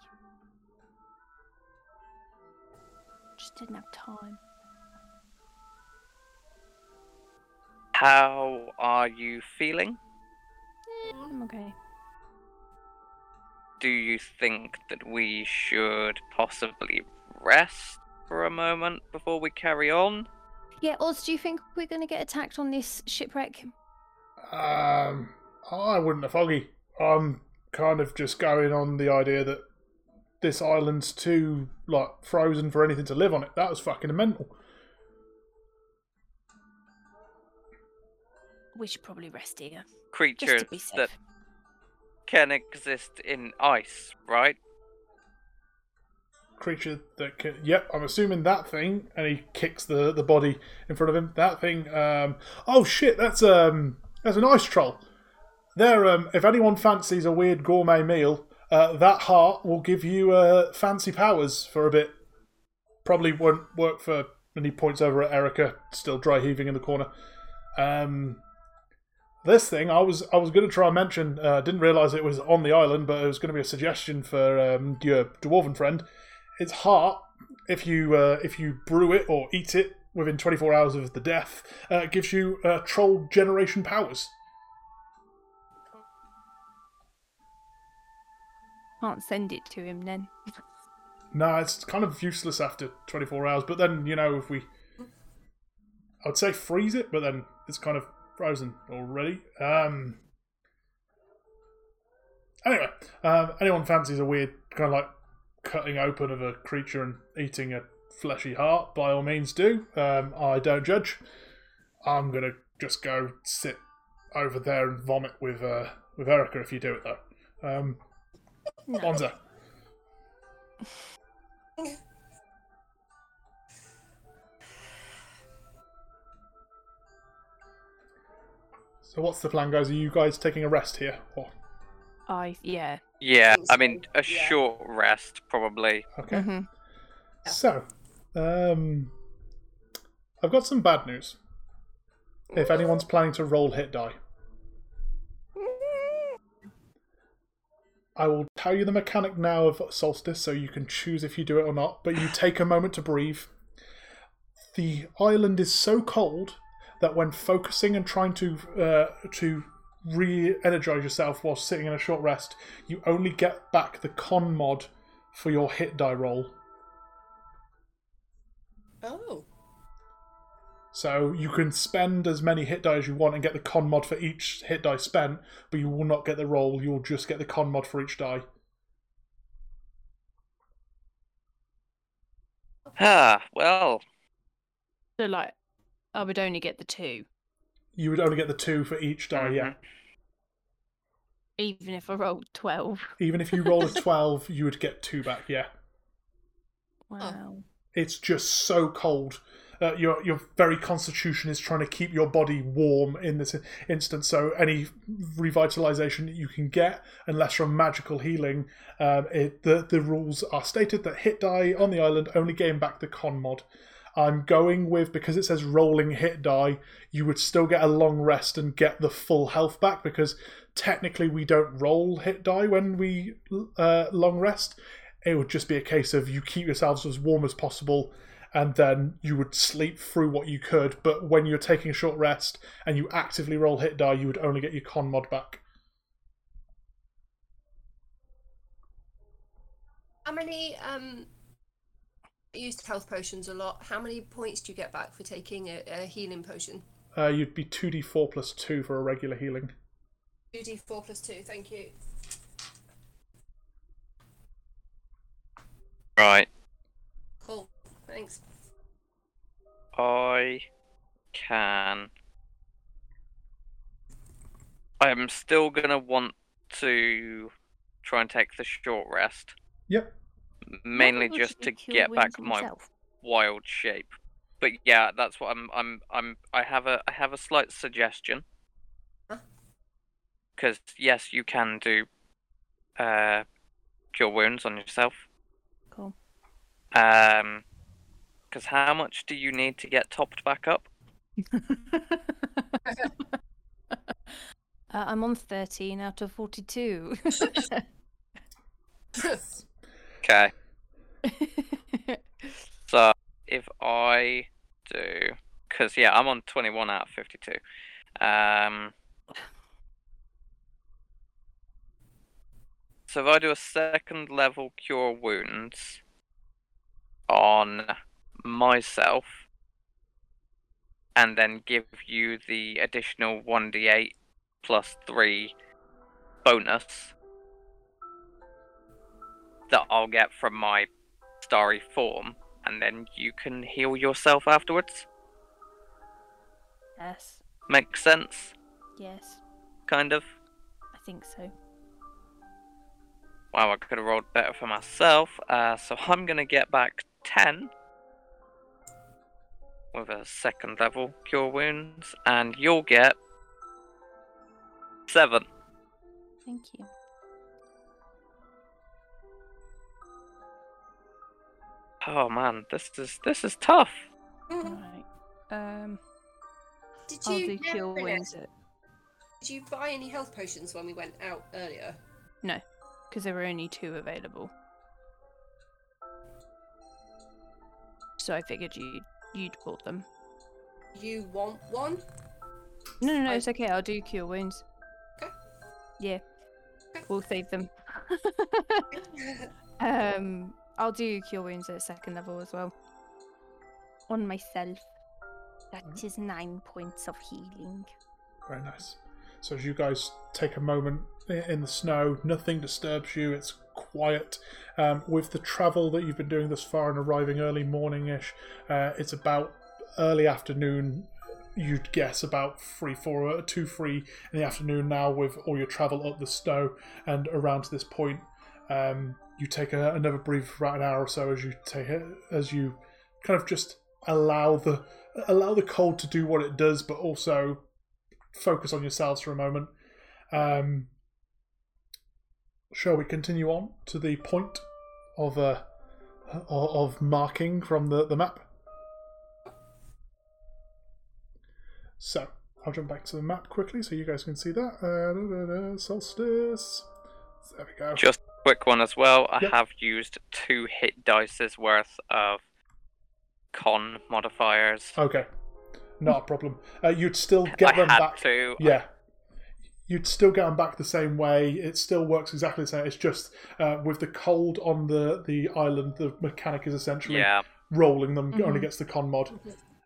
Just didn't have time. How are you feeling? Eh, I'm okay. Do you think that we should possibly rest for a moment before we carry on? Yeah, Oz, do you think we're gonna get attacked on this shipwreck? Um, I wouldn't have foggy. I'm kind of just going on the idea that this island's too like frozen for anything to live on it. That was fucking mental. We should probably rest here. Just Creatures to be safe. that can exist in ice, right? Creature that can. Yep, I'm assuming that thing, and he kicks the the body in front of him. That thing. Um. Oh shit! That's um. That's an ice troll. There. Um. If anyone fancies a weird gourmet meal, uh, that heart will give you uh fancy powers for a bit. Probably won't work for. And he points over at Erica, still dry heaving in the corner. Um. This thing, I was I was going to try and mention. Uh, didn't realize it was on the island, but it was going to be a suggestion for um, your dwarven friend. Its heart, if you uh, if you brew it or eat it within 24 hours of the death, uh, gives you uh, troll generation powers. Can't send it to him then. No, it's kind of useless after 24 hours. But then you know if we, I'd say freeze it, but then it's kind of frozen already. Um. Anyway, um, anyone fancies a weird kind of like cutting open of a creature and eating a fleshy heart, by all means do. Um, I don't judge. I'm gonna just go sit over there and vomit with uh, with Erica if you do it though. Um, No. Bonza. So what's the plan, guys? Are you guys taking a rest here? Or I yeah. Yeah, I mean, a yeah. short rest, probably. okay. Mhm. So, um, I've got some bad news. If anyone's planning to roll hit die, I will tell you the mechanic now of Solstice so you can choose if you do it or not, but you take a moment to breathe. The island is so cold that when focusing and trying to uh, to re-energize yourself while sitting in a short rest, you only get back the con mod for your hit die roll. Oh. So you can spend as many hit die as you want and get the con mod for each hit die spent, but you will not get the roll. You'll just get the con mod for each die. Ah, well, So like, I would only get the two, You would only get the two for each die. Yeah. Mhm. even if I rolled twelve. Even if you rolled a twelve, you would get two back. Yeah. Wow. It's just so cold. Uh, your your very constitution is trying to keep your body warm in this instance. So any revitalization that you can get, unless from magical healing, um, it, the the rules are stated that hit die on the island only gain back the con mod. I'm going with because it says rolling hit die, you would still get a long rest and get the full health back because technically we don't roll hit die when we uh, long rest. It would just be a case of you keep yourselves as warm as possible and then you would sleep through what you could. But when you're taking a short rest and you actively roll hit die, you would only get your con mod back. How many um I used health potions a lot. How many points do you get back for taking a, a healing potion? Uh, you'd be 2d4 plus 2 for a regular healing. 2d4 plus 2, thank you. right. Cool. Thanks. I can. I am still gonna want to try and take the short rest, Yep. mainly Why just to get back my yourself? wild shape. But yeah, that's what I'm. I'm. I'm. I have a. I have a slight suggestion. Huh? Because yes, you can do, uh, cure wounds on yourself. Cool. Um, because how much do you need to get topped back up? uh, I'm on 13 out of 42. Okay. So if I do, because yeah, I'm on 21 out of 52. Um, so if I do a second level cure wounds on myself, and then give you the additional 1d8 plus 3 bonus that I'll get from my starry form, and then you can heal yourself afterwards. yes. Makes sense, Yes. kind of. I think so. Wow, I could have rolled better for myself. Uh, so I'm gonna get back 10 with a second level cure wounds, and you'll get 7. Thank you. Oh man, this is this is tough. Right. Um, Did I'll you do cure wounds at Did you buy any health potions when we went out earlier? no, because there were only two available. So I figured you you'd bought them. You want one? No, no, no, I- it's okay. I'll do cure wounds. Okay. Yeah, Okay. we'll save them. um, I'll do cure wounds at second level as well. On myself. That is nine points of healing. Very nice. So as you guys take a moment in the snow, nothing disturbs you. It's quiet. Um, with the travel that you've been doing thus far and arriving early morning-ish, uh, it's about early afternoon. You'd guess about three, four, uh, two, three in the afternoon now. With all your travel up the snow and around to this point, um, you take a, another breathe for about an hour or so as you take it as you kind of just allow the allow the cold to do what it does, but also focus on yourselves for a moment. Um, shall we continue on to the point of uh, of marking from the, the map? So I'll jump back to the map quickly so you guys can see that. Uh, da, da, da, solstice. There we go. Just a quick one as well. I Yep. have used two hit dice's worth of con modifiers. Okay, not a problem. Uh, you'd still get I them had back. to. Yeah. You'd still get them back the same way. It still works exactly the same. It's just uh, with the cold on the, the island, the mechanic is essentially Yeah. rolling them only Mhm. gets the con mod.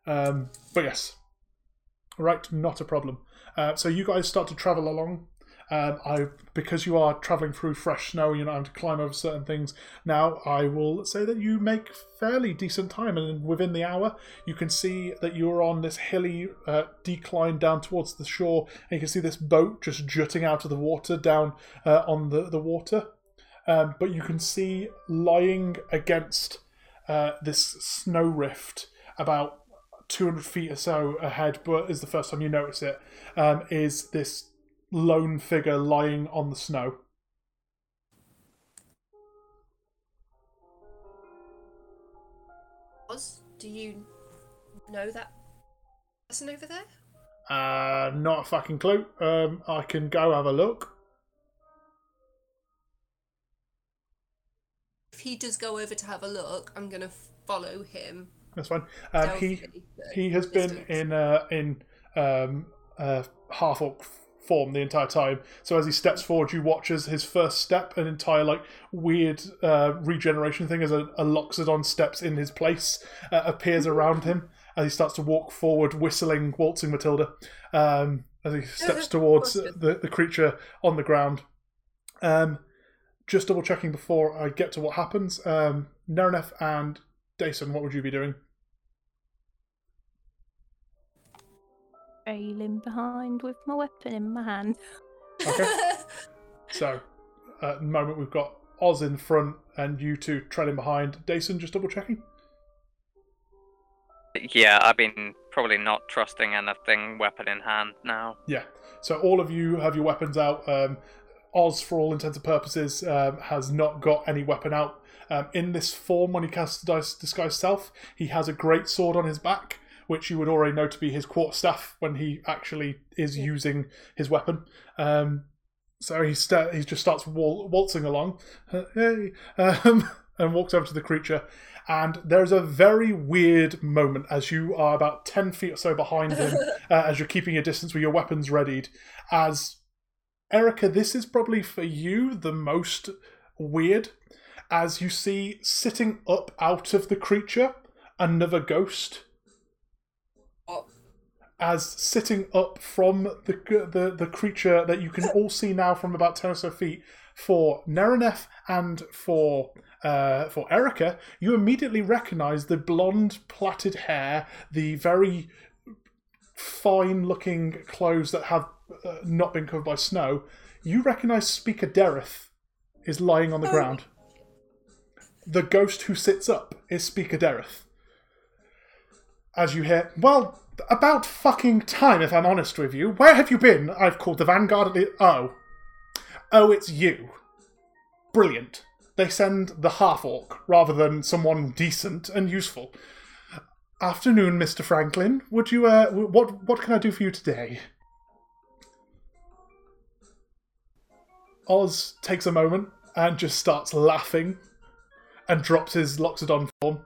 Um, but yes, right, not a problem. Uh, so you guys start to travel along. Um, I because you are traveling through fresh snow, you're not having to climb over certain things. Now I will say that you make fairly decent time, and within the hour, you can see that you're on this hilly uh, decline down towards the shore, and you can see this boat just jutting out of the water down uh, on the the water. Um, but you can see lying against uh, this snow rift about 200 feet or so ahead, but is the first time you notice it, um, is this lone figure lying on the snow. Oz, do you know that person over there? Uh, not a fucking clue. Um, I can go have a look. If he does go over to have a look, I'm gonna follow him. That's fine. Um, he he has been in uh, in um, uh, half orc form the entire time. So as he steps forward, you watch as his first step, an entire like weird uh, regeneration thing as a, a Loxodon steps in his place, uh, appears around him as he starts to walk forward, whistling, waltzing Matilda, um, as he steps towards the, the creature on the ground. Um, just double checking before I get to what happens. Um, Nerenef and Dason, what would you be doing? Trailing behind with my weapon in my hand. Okay. So, at the moment, we've got Oz in front and you two trailing behind. Dason, just double checking. Yeah, I've been probably not trusting anything weapon in hand now. Yeah. So, all of you have your weapons out. Um, Oz, for all intents and purposes, um, has not got any weapon out. Um, in this form, when he casts Dis- Disguise Self, he has a great sword on his back, which you would already know to be his quarterstaff when he actually is using his weapon. Um, so he sta he just starts wal- waltzing along, uh, hey, um, and walks over to the creature. And there's a very weird moment as you are about ten feet or so behind him, uh, as you're keeping your distance with your weapons readied. As Erica, this is probably for you the most weird, as you see sitting up out of the creature another ghost? As sitting up from the the, the creature that you can all see now from about ten or so feet for Nerenef and for uh, for Erica, you immediately recognise the blonde plaited hair, the very fine-looking clothes that have uh, not been covered by snow. You recognise Speaker Dereth is lying on the Oh. ground. The ghost who sits up is Speaker Dereth as you hear, well, about fucking time, if I'm honest with you. Where have you been? I've called the Vanguard. At the- oh. Oh, it's you. Brilliant. They send the half orc rather than someone decent and useful. Afternoon, Mr. Franklin. Would you, uh, what, what can I do for you today? Oz takes a moment and just starts laughing and drops his Loxodon form.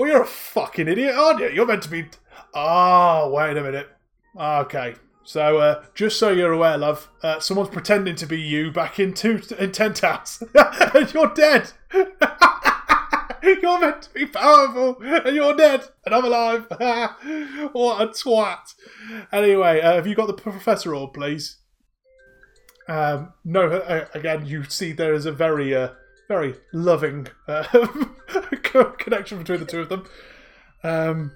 Well, you're a fucking idiot, aren't you? You're meant to be. Oh, wait a minute. Okay. So, uh, just so you're aware, love, uh, someone's pretending to be you back in, two, in Tent House, and you're dead. you're meant to be powerful, and you're dead, and I'm alive. what a twat. Anyway, uh, have you got the professor orb, please? Um, no, uh, again, you see there is a very, uh, very loving uh, connection between the two of them. Um,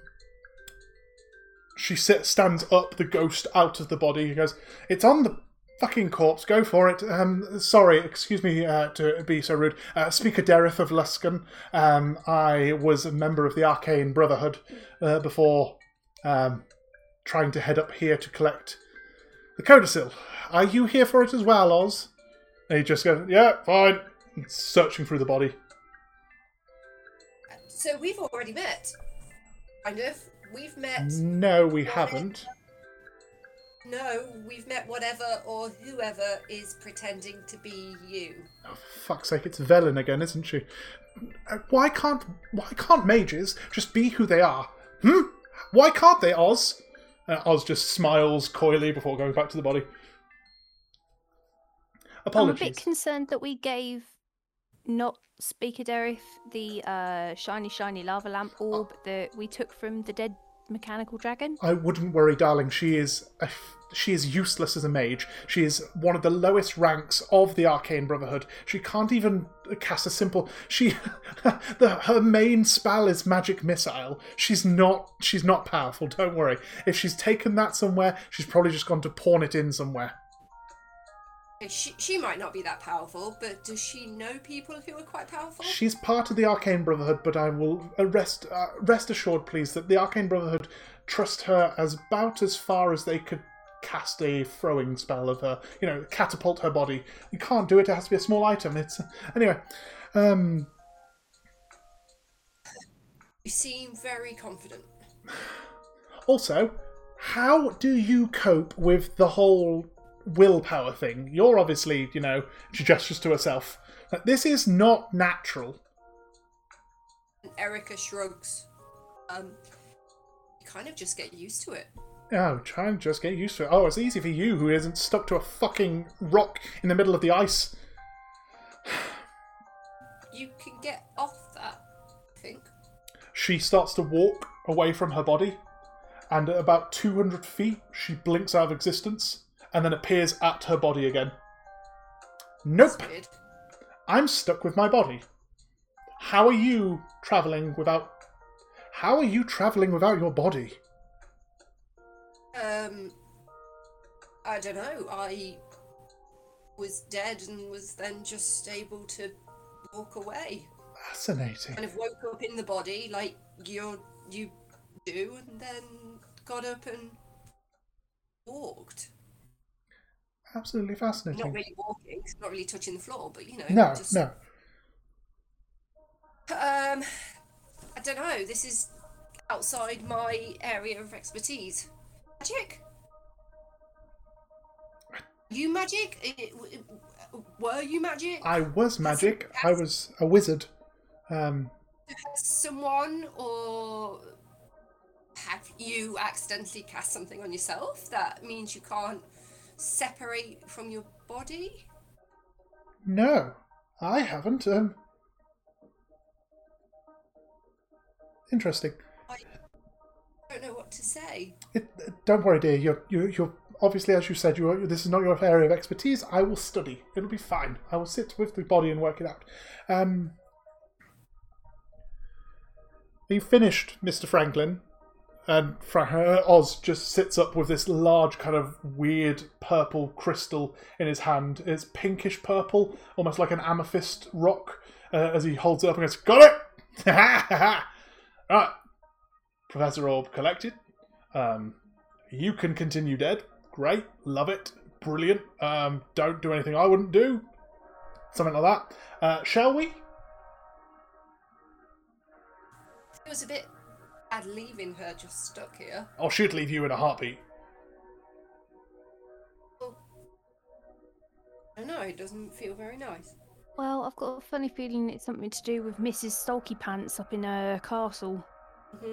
she sit, stands up, the ghost out of the body. He goes, "It's on the fucking corpse. Go for it." Um, sorry, excuse me uh, to be so rude. Uh, Speaker Dereth of Luskan. Um, I was a member of the Arcane Brotherhood uh, before um, trying to head up here to collect the codicil. Are you here for it as well, Oz? And he just goes, "Yeah, fine." And searching through the body. so we've already met. Kind of. We've met. No, we haven't. No, we've met whatever or whoever is pretending to be you. Oh, for fuck's sake, it's Vellynne again, isn't she? Uh, Why can't why can't mages just be who they are? Hmm? Why can't they, Oz? Uh, Oz just smiles coyly before going back to the body. Apologies. I'm a bit concerned that we gave not Speaker Dereth the uh, shiny, shiny lava lamp orb that we took from the dead mechanical dragon. I wouldn't worry, darling. She is she is useless as a mage. She is one of the lowest ranks of the Arcane Brotherhood. She can't even cast a simple. She the her main spell is magic missile. She's not she's not powerful. Don't worry. If she's taken that somewhere, she's probably just gone to pawn it in somewhere. She, she might not be that powerful, but does she know people who are quite powerful? She's part of the Arcane Brotherhood, but I will rest uh, rest assured, please, that the Arcane Brotherhood trust her as about as far as they could cast a throwing spell of her. You know, catapult her body. You can't do it. It has to be a small item. It's anyway. Um, You seem very confident. also, how do you cope with the whole willpower thing? You're obviously, you know, she gestures to herself. Like, this is not natural. And Erica shrugs. Um, you kind of just get used to it. Oh, try and just get used to it. Oh, it's easy for you who isn't stuck to a fucking rock in the middle of the ice. You can get off that, I think. She starts to walk away from her body, and at about 200 feet, she blinks out of existence and then appears at her body again. Nope. I'm stuck with my body. How are you traveling without. How are you traveling without your body? Um, I don't know. I was dead and was then just able to walk away. Fascinating. Kind of woke up in the body like you you do, and then got up and walked. Absolutely fascinating. Not really walking, not really touching the floor, but you know. No, just, no. Um, I don't know. This is outside my area of expertise. Magic. You magic? Were you magic? I was magic. I was a wizard. Um, Has someone or have you accidentally cast something on yourself that means you can't separate from your body? no, I haven't. Um, interesting. I don't know what to say. It, uh, don't worry, dear. You're, you're, you're obviously, as you said, you this is not your area of expertise. I will study. It'll be fine. I will sit with the body and work it out. Um, are you finished, Mister Franklin? And Fra- uh, Oz just sits up with this large, kind of weird purple crystal in his hand. It's pinkish purple, almost like an amethyst rock. Uh, as he holds it up and goes, "Got it! Right, Professor Orb collected. Um, you can continue dead. Great. Love it. Brilliant. Um, don't do anything I wouldn't do. Something like that. Uh, shall we? It was a bit bad leaving her just stuck here. Or she'd leave you in a heartbeat. Well, I don't know. It doesn't feel very nice. Well, I've got a funny feeling it's something to do with Mrs. Sulky Pants up in her castle. hmm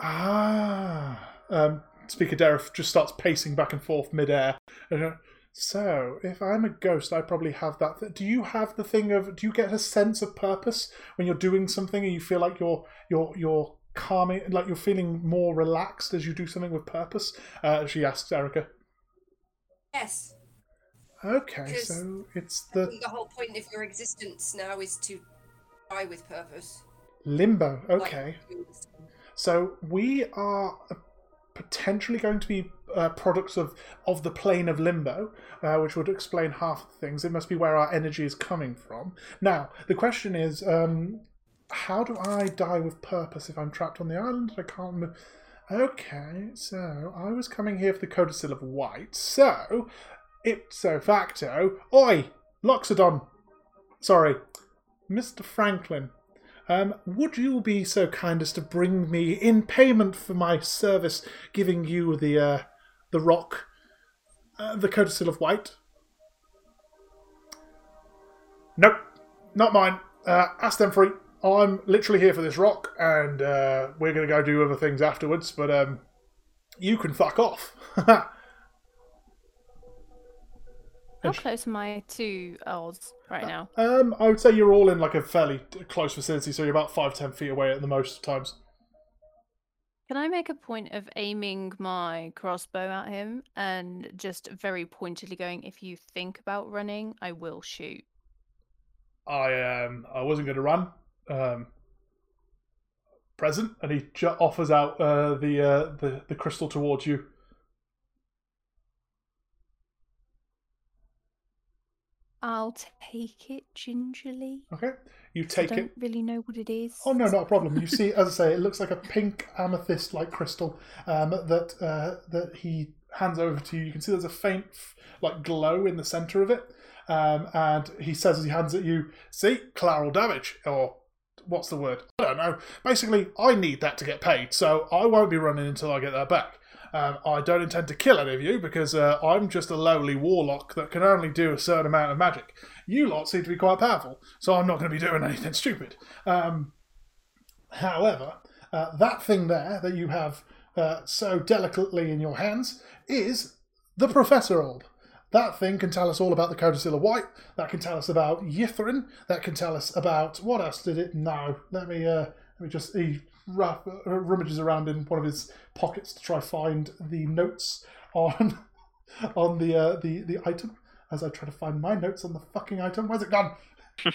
Ah. Um, Speaker Dereth just starts pacing back and forth midair. And, uh, So, if I'm a ghost, I probably have that. Th- do you have the thing of? Do you get a sense of purpose when you're doing something, and you feel like you're you're you're calming, like you're feeling more relaxed as you do something with purpose? Uh, she asks Erica. Yes. Okay, so it's the the whole point of your existence now is to die with purpose. limbo. Okay. you- So we are potentially going to be uh, products of, of the plane of limbo, uh, which would explain half the things. It must be where our energy is coming from. Now, the question is, um, how do I die with purpose if I'm trapped on the island? I can't. Move? Okay, so I was coming here for the codicil of white. So, ipso facto, oi, Loxodon. Sorry, Mr. Franklin. Um, would you be so kind as to bring me, in payment for my service, giving you the uh, the rock, uh, the codicil of white. Nope, not mine. Uh, ask them free. I'm literally here for this rock, and uh, we're going to go do other things afterwards. But um, you can fuck off. How close am I to Oz right now? um, I would say you're all in like a fairly close vicinity, so you're about five ten feet away at the most times. Can I make a point of aiming my crossbow at him and just very pointedly going, if you think about running, I will shoot? I um I wasn't going to run. Um, present, and he ju- offers out uh, the uh, the the crystal towards you. I'll take it gingerly. Okay, you 'cause I take don't it. really know what it is. Oh no, not a problem. You see, as I say, it looks like a pink amethyst-like crystal um, that uh, that he hands over to you. You can see there's a faint like glow in the center of it, um, and he says as he hands it you, "See, collateral damage, or what's the word? I don't know. Basically, I need that to get paid, so I won't be running until I get that back." Um, I don't intend to kill any of you because uh, I'm just a lowly warlock that can only do a certain amount of magic. You lot seem to be quite powerful, so I'm not going to be doing anything stupid. Um, however, uh, that thing there that you have uh, so delicately in your hands is the Professor Orb. That thing can tell us all about the Codicil of White. That can tell us about Ythryn. That can tell us about what else did it? No, let me uh, let me just he rough, uh, rummages around in one of his pockets to try find the notes on on the uh, the the item. As I try to find my notes on the fucking item, where's it gone?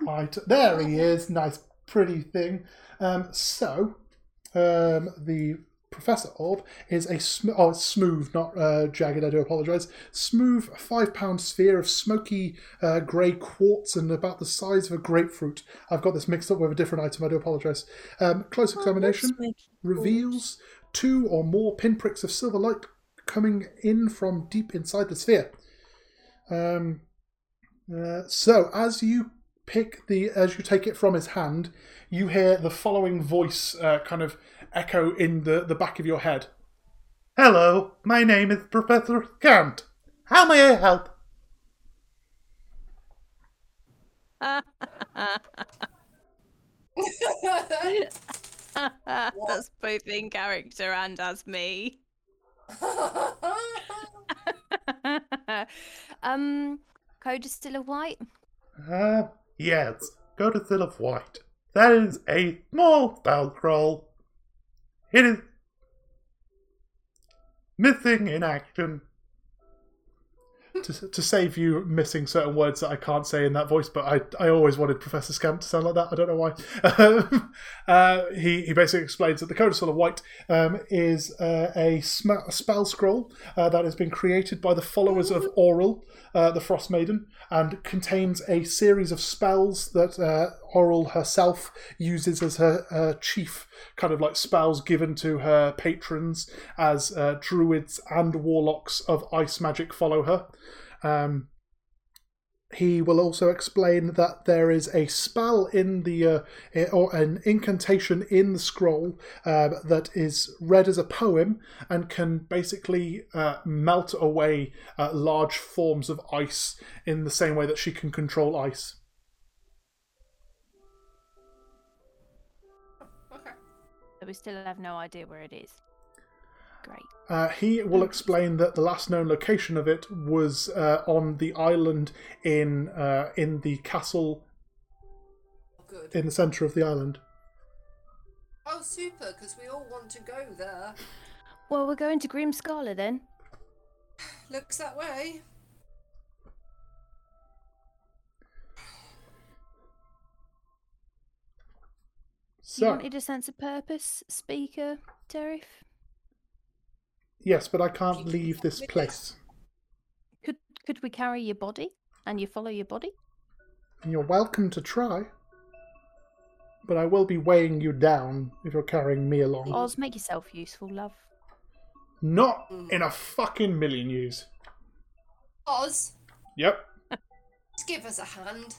Right, there he is. Nice, pretty thing. Um, so, um, the Professor Orb is a sm- oh, it's smooth, not uh, jagged. I do apologise. Smooth five pound sphere of smoky uh, grey quartz and about the size of a grapefruit. I've got this mixed up with a different item. I do apologise. Um, close examination reveals two or more pinpricks of silver light coming in from deep inside the sphere. Um, uh, so as you pick the as you take it from his hand, you hear the following voice uh, kind of echo in the, the back of your head. Hello, my name is Professor Skant. How may I help? That's both in character and as me. um, code is still a white. Uh, yes, go to Still of White. That is a small spell scroll. It is missing in action. To, to save you missing certain words that I can't say in that voice, but I, I always wanted Professor Scamp to sound like that. I don't know why. Um, uh, he, he basically explains that the Codicil of White um, is uh, a, sm- a spell scroll uh, that has been created by the followers of Auril, uh, the Frost Maiden, and contains a series of spells that uh, Auril herself uses as her, her chief kind of like spells given to her patrons as uh, druids and warlocks of ice magic follow her. Um, he will also explain that there is a spell in the uh, or an incantation in the scroll uh, that is read as a poem and can basically uh, melt away uh, large forms of ice in the same way that she can control ice. okay. So we still have no idea where it is. Great. Uh, he will explain that the last known location of it was uh, on the island in uh, in the castle Good. in the centre of the island. Oh, super, because we all want to go there. Well, we're going to Grimskalle then. Looks that way. You wanted a sense of purpose, speaker, Terif? Yes, but I can't leave this place. Could could we carry your body and you follow your body? You're welcome to try, but I will be weighing you down if you're carrying me along. Oz, make yourself useful, love. Not mm. in a fucking million years. Oz, Yep, just give us a hand.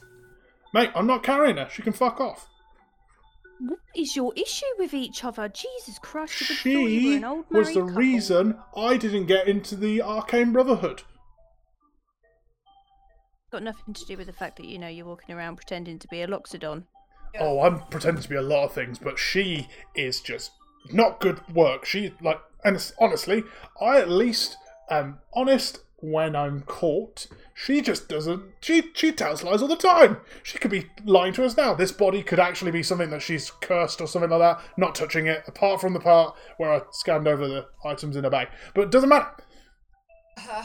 mate, I'm not carrying her. She can fuck off. What is your issue with each other? Jesus Christ! you She was the couple. reason I didn't get into the Arcane Brotherhood. Got nothing to do with the fact that you know you're walking around pretending to be a Loxodon. Oh, I'm pretending to be a lot of things, but she is just not good work. She like, and honestly, I at least am honest when I'm caught. She just doesn't. She she tells lies all the time. She could be lying to us now. This body could actually be something that she's cursed or something like that. Not touching it, apart from the part where I scanned over the items in her bag. But it doesn't matter. Uh,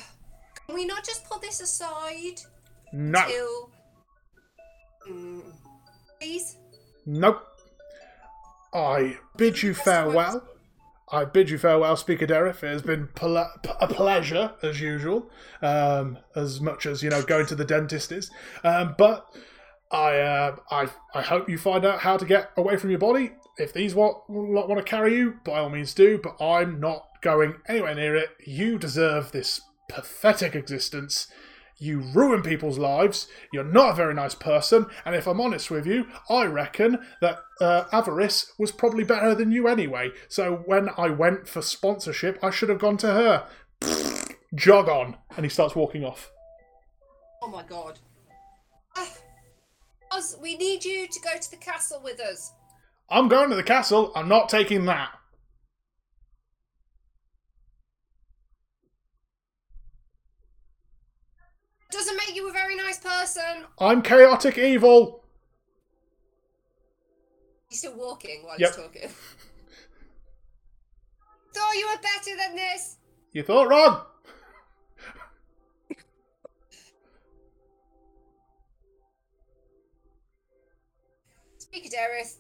can we not just put this aside No, till. Mm, please? nope. I bid you farewell. I bid you farewell, Speaker Derif. It has been pl- a pleasure, as usual, um, as much as you know going to the dentist is. Um, but I, uh, I, I hope you find out how to get away from your body. If these want want to carry you, by all means do. But I'm not going anywhere near it. You deserve this pathetic existence. You ruin people's lives. You're not a very nice person. And if I'm honest with you, I reckon that uh, Avarice was probably better than you anyway. So when I went for sponsorship, I should have gone to her. Jog on. And he starts walking off. Oh my god. Ah, Oz, we need you to go to the castle with us. I'm going to the castle. I'm not taking that. Doesn't make you a very nice person. I'm chaotic evil. He's still walking while Yep. he's talking. Thought you were better than this. You thought wrong. Speaker Dareth, is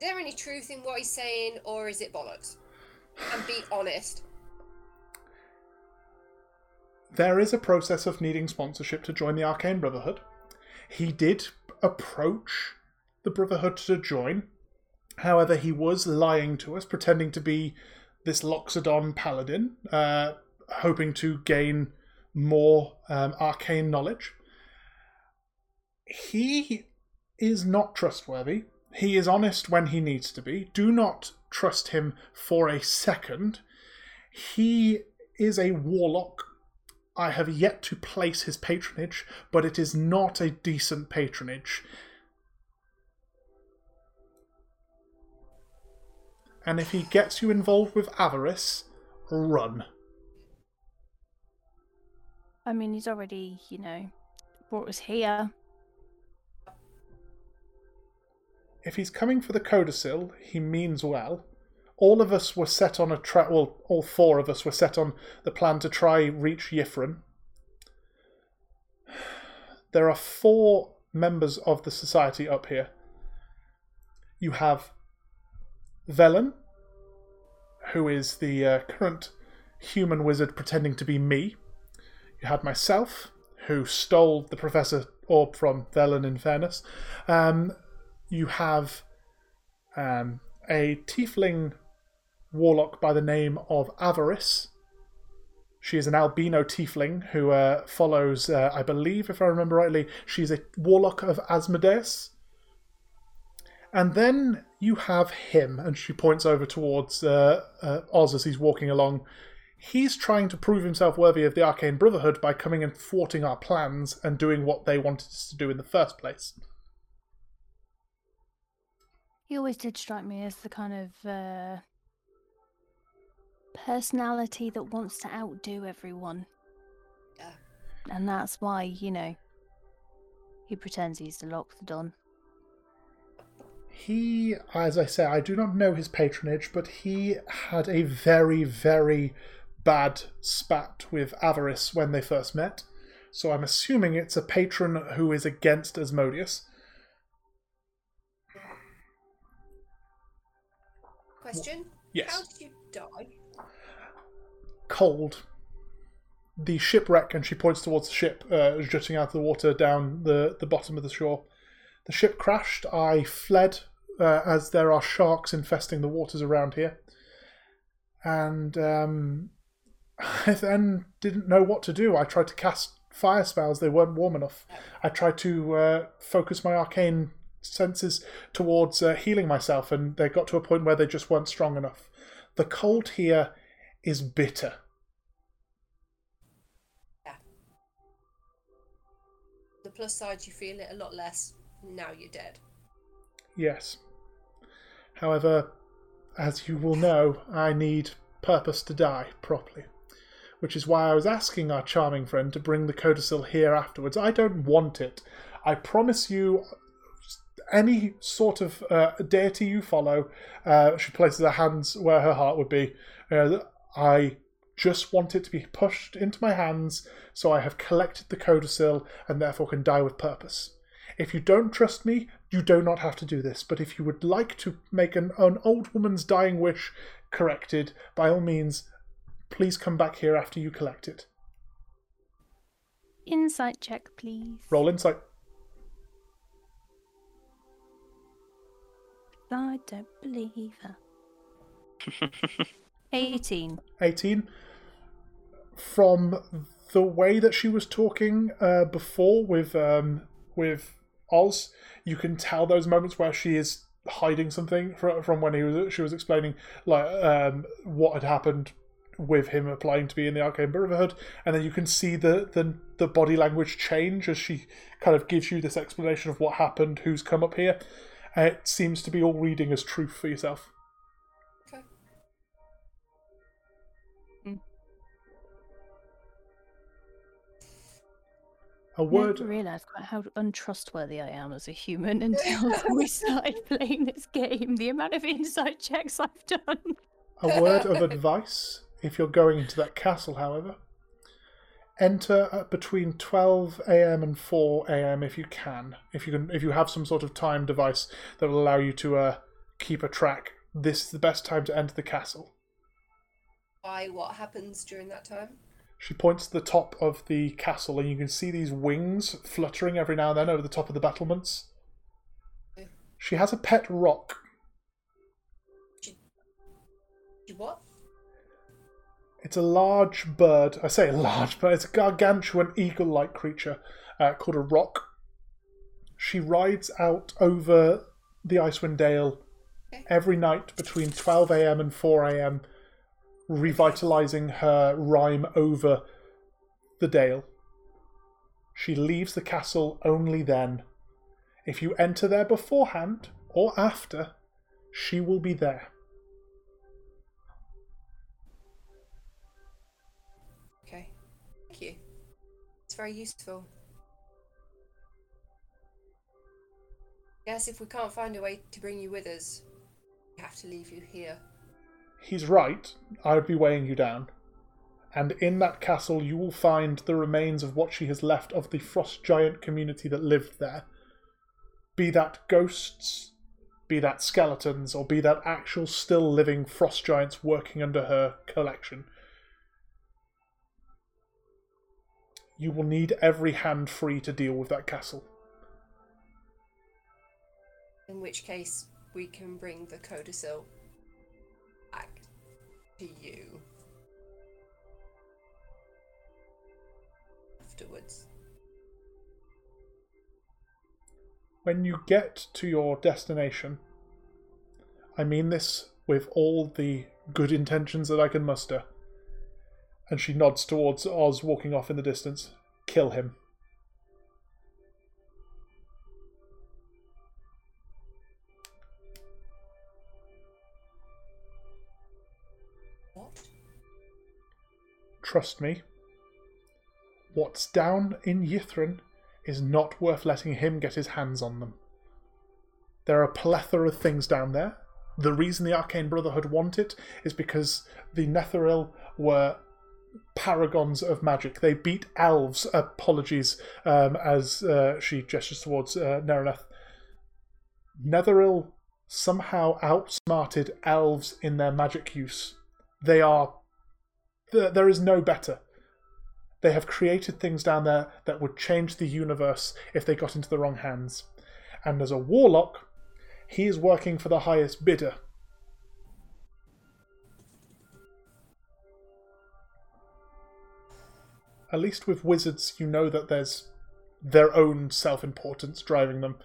there any truth in what he's saying, or is it bollocks? And be honest. There is a process of needing sponsorship to join the Arcane Brotherhood. He did approach the Brotherhood to join. However, he was lying to us, pretending to be this Loxodon paladin, uh, hoping to gain more um, arcane knowledge. He is not trustworthy. He is honest when he needs to be. Do not trust him for a second. He is a warlock. I have yet to place his patronage, but it is not a decent patronage. And if he gets you involved with avarice, run. I mean, he's already, you know, brought us here. If he's coming for the codicil, he means well. All of us were set on a track. Well, all four of us were set on the plan to try reach Ythryn. There are four members of the society up here. You have Vellynne, who is the uh, current human wizard pretending to be me. You had myself, who stole the Professor Orb from Vellynne, in fairness. Um, you have um, a tiefling warlock by the name of Avarice. She is an albino tiefling who uh, follows, uh, I believe, if I remember rightly, she's a warlock of Asmodeus. And then you have him, and she points over towards uh, uh, Oz as he's walking along. He's trying to prove himself worthy of the Arcane Brotherhood by coming and thwarting our plans and doing what they wanted us to do in the first place. He always did strike me as the kind of uh, personality that wants to outdo everyone. Yeah. And that's why, you know, he pretends he's the Loxodon. He, as I say, I do not know his patronage, but he had a very, very bad spat with Avarice when they first met. So I'm assuming it's a patron who is against Asmodeus. Question? Yes. How did you die? Cold. The shipwreck, and she points towards the ship uh, jutting out of the water down the, the bottom of the shore. The ship crashed. I fled uh, as there are sharks infesting the waters around here. And um, I then didn't know what to do. I tried to cast fire spells, they weren't warm enough. I tried to uh, focus my arcane senses towards uh, healing myself, and they got to a point where they just weren't strong enough. The cold here is bitter. Yeah. The plus side, you feel it a lot less now you're dead. Yes. However, as you will know, I need purpose to die properly. Which is why I was asking our charming friend to bring the codicil here afterwards. I don't want it. I promise you, any sort of uh, deity you follow, uh, she places her hands where her heart would be. Uh, I just want it to be pushed into my hands so I have collected the codicil and therefore can die with purpose. If you don't trust me, you do not have to do this. But if you would like to make an, an old woman's dying wish corrected, by all means, please come back here after you collect it. Insight check, please. Roll insight. I don't believe her. 18. 18. From the way that she was talking uh, before with um, with Oz, you can tell those moments where she is hiding something from, from when he was she was explaining like um, what had happened with him applying to be in the Arcane Brotherhood, and then you can see the, the the body language change as she kind of gives you this explanation of what happened, who's come up here. Uh, it seems to be all reading as truth for yourself. A word. I never realised quite how untrustworthy I am as a human until we started playing this game. The amount of insight checks I've done. A word of advice if you're going into that castle, however. Enter at between 12 a.m. and 4 a.m. if you can. If you can, if you have some sort of time device that will allow you to uh, keep a track, this is the best time to enter the castle. Why? What happens during that time? She points to the top of the castle, and you can see these wings fluttering every now and then over the top of the battlements. She has a pet roc. You what? It's a large bird. I say large, but it's a gargantuan eagle-like creature uh, called a roc. She rides out over the Icewind Dale Okay. every night between 12 a.m. and 4 a.m., revitalizing her rime over the Dale. She leaves the castle only then. If you enter there beforehand or after, she will be there. Okay. Thank you. It's very useful. Guess if we can't find a way to bring you with us, we have to leave you here. He's right. I would be weighing you down. And in that castle, you will find the remains of what she has left of the frost giant community that lived there. Be that ghosts, be that skeletons, or be that actual still living frost giants working under her collection. You will need every hand free to deal with that castle. In which case, we can bring the codicil back to you. Afterwards. When you get to your destination, I mean this with all the good intentions that I can muster. And she nods towards Oz walking off in the distance. Kill him. Trust me. What's down in Ythryn is not worth letting him get his hands on them. There are a plethora of things down there. The reason the Arcane Brotherhood want it is because the Netheril were paragons of magic. They beat elves. Apologies, um, as uh, she gestures towards uh, Neraneth. Netheril somehow outsmarted elves in their magic use. They are. Th- There is no better. They have created things down there that would change the universe if they got into the wrong hands. And as a warlock, he is working for the highest bidder. At least with wizards, you know that there's their own self importance driving them.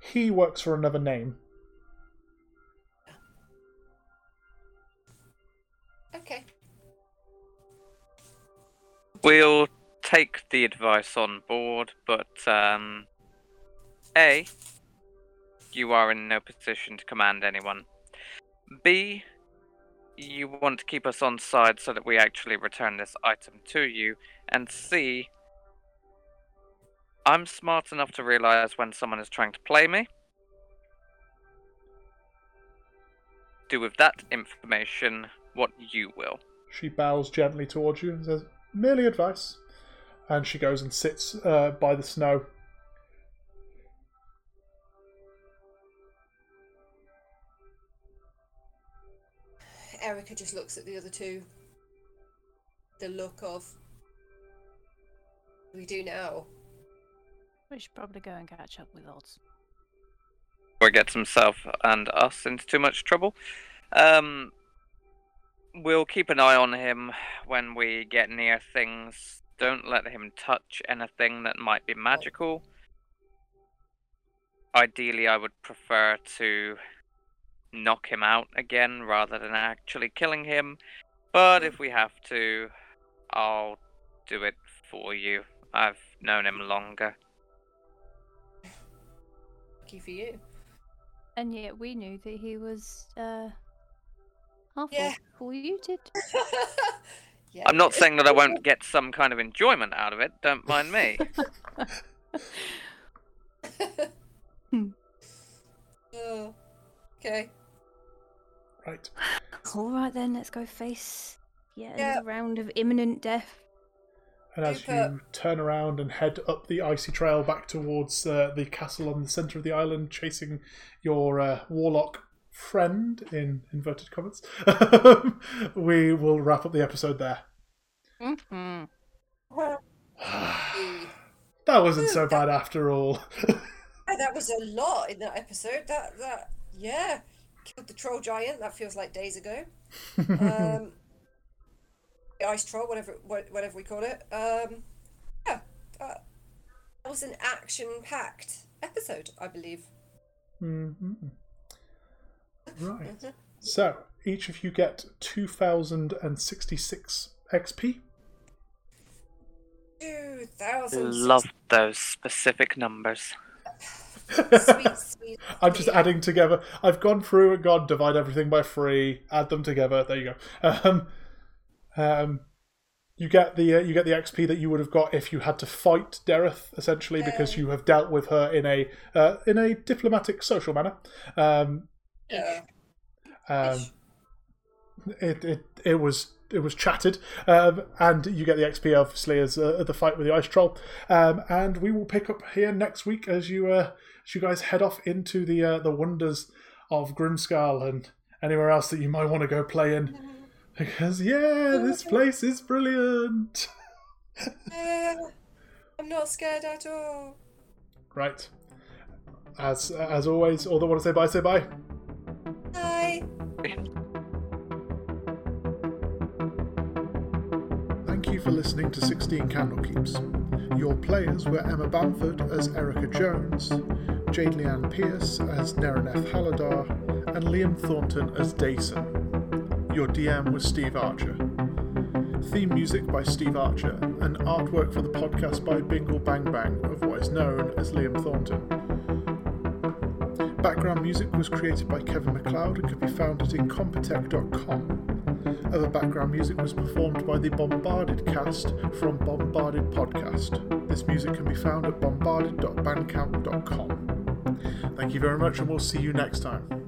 he works for another name. We'll take the advice on board, but um, A, you are in no position to command anyone. B, you want to keep us on side so that we actually return this item to you. And C, I'm smart enough to realize when someone is trying to play me. Do with that information what you will. She bows gently towards you and says, merely advice. And she goes and sits uh, by the snow. Erica just looks at the other two. The look of. We do now. We should probably go and catch up with odds. Or gets himself and us into too much trouble. Um, we'll keep an eye on him when we get near things. Don't let him touch anything that might be magical. Ideally, I would prefer to knock him out again rather than actually killing him. But if we have to, I'll do it for you. I've known him longer. Lucky for you. And yet we knew that he was uh, half Yeah. before you did. yeah. I'm not saying that I won't get some kind of enjoyment out of it, don't mind me. Oh, okay. Right. All right then, let's go face yet Yeah. another round of imminent death. And as you turn around and head up the icy trail back towards uh, the castle on the centre of the island, chasing your uh, warlock friend, in inverted commas, we will wrap up the episode there. Mm-hmm. Mm. That wasn't so bad after all. That was a lot in that episode. That that yeah, killed the troll giant. That feels like days ago. Um, the ice troll, whatever whatever we call it. Um, yeah, that, that was an action-packed episode, I believe. Mhm. Right. So, each of you get 2,066 XP. Two thousand. Love those specific numbers. Sweet, sweet. I'm just adding together. I've gone through and gone divide everything by three, add them together. There you go. Um, um, you get the uh, you get the XP that you would have got if you had to fight Dereth, essentially, because you have dealt with her in a uh, in a diplomatic, social manner. Um, Yeah. um, it, it it was it was chatted, um, and you get the XP obviously as uh, the fight with the ice troll. Um, and we will pick up here next week as you uh, as you guys head off into the uh, the wonders of Grimskalle and anywhere else that you might want to go play in. Because yeah, this place is brilliant. Uh, I'm not scared at all. Right. As as always, all that want to say bye, say bye. Bye. Thank you for listening to 16 Candlekeeps. Your players were Emma Bamford as Erica Jones, Jade Leanne Pierce as Neraneth Haladar, and Liam Thornton as Dason. Your DM was Steve Archer. Theme music by Steve Archer, and artwork for the podcast by Bingle Bang Bang of what is known as Liam Thornton. Background music was created by Kevin MacLeod and can be found at incompetech.com. Other background music was performed by the Bombarded cast from Bombarded Podcast. This music can be found at bombarded.bandcamp.com. Thank you very much, and we'll see you next time.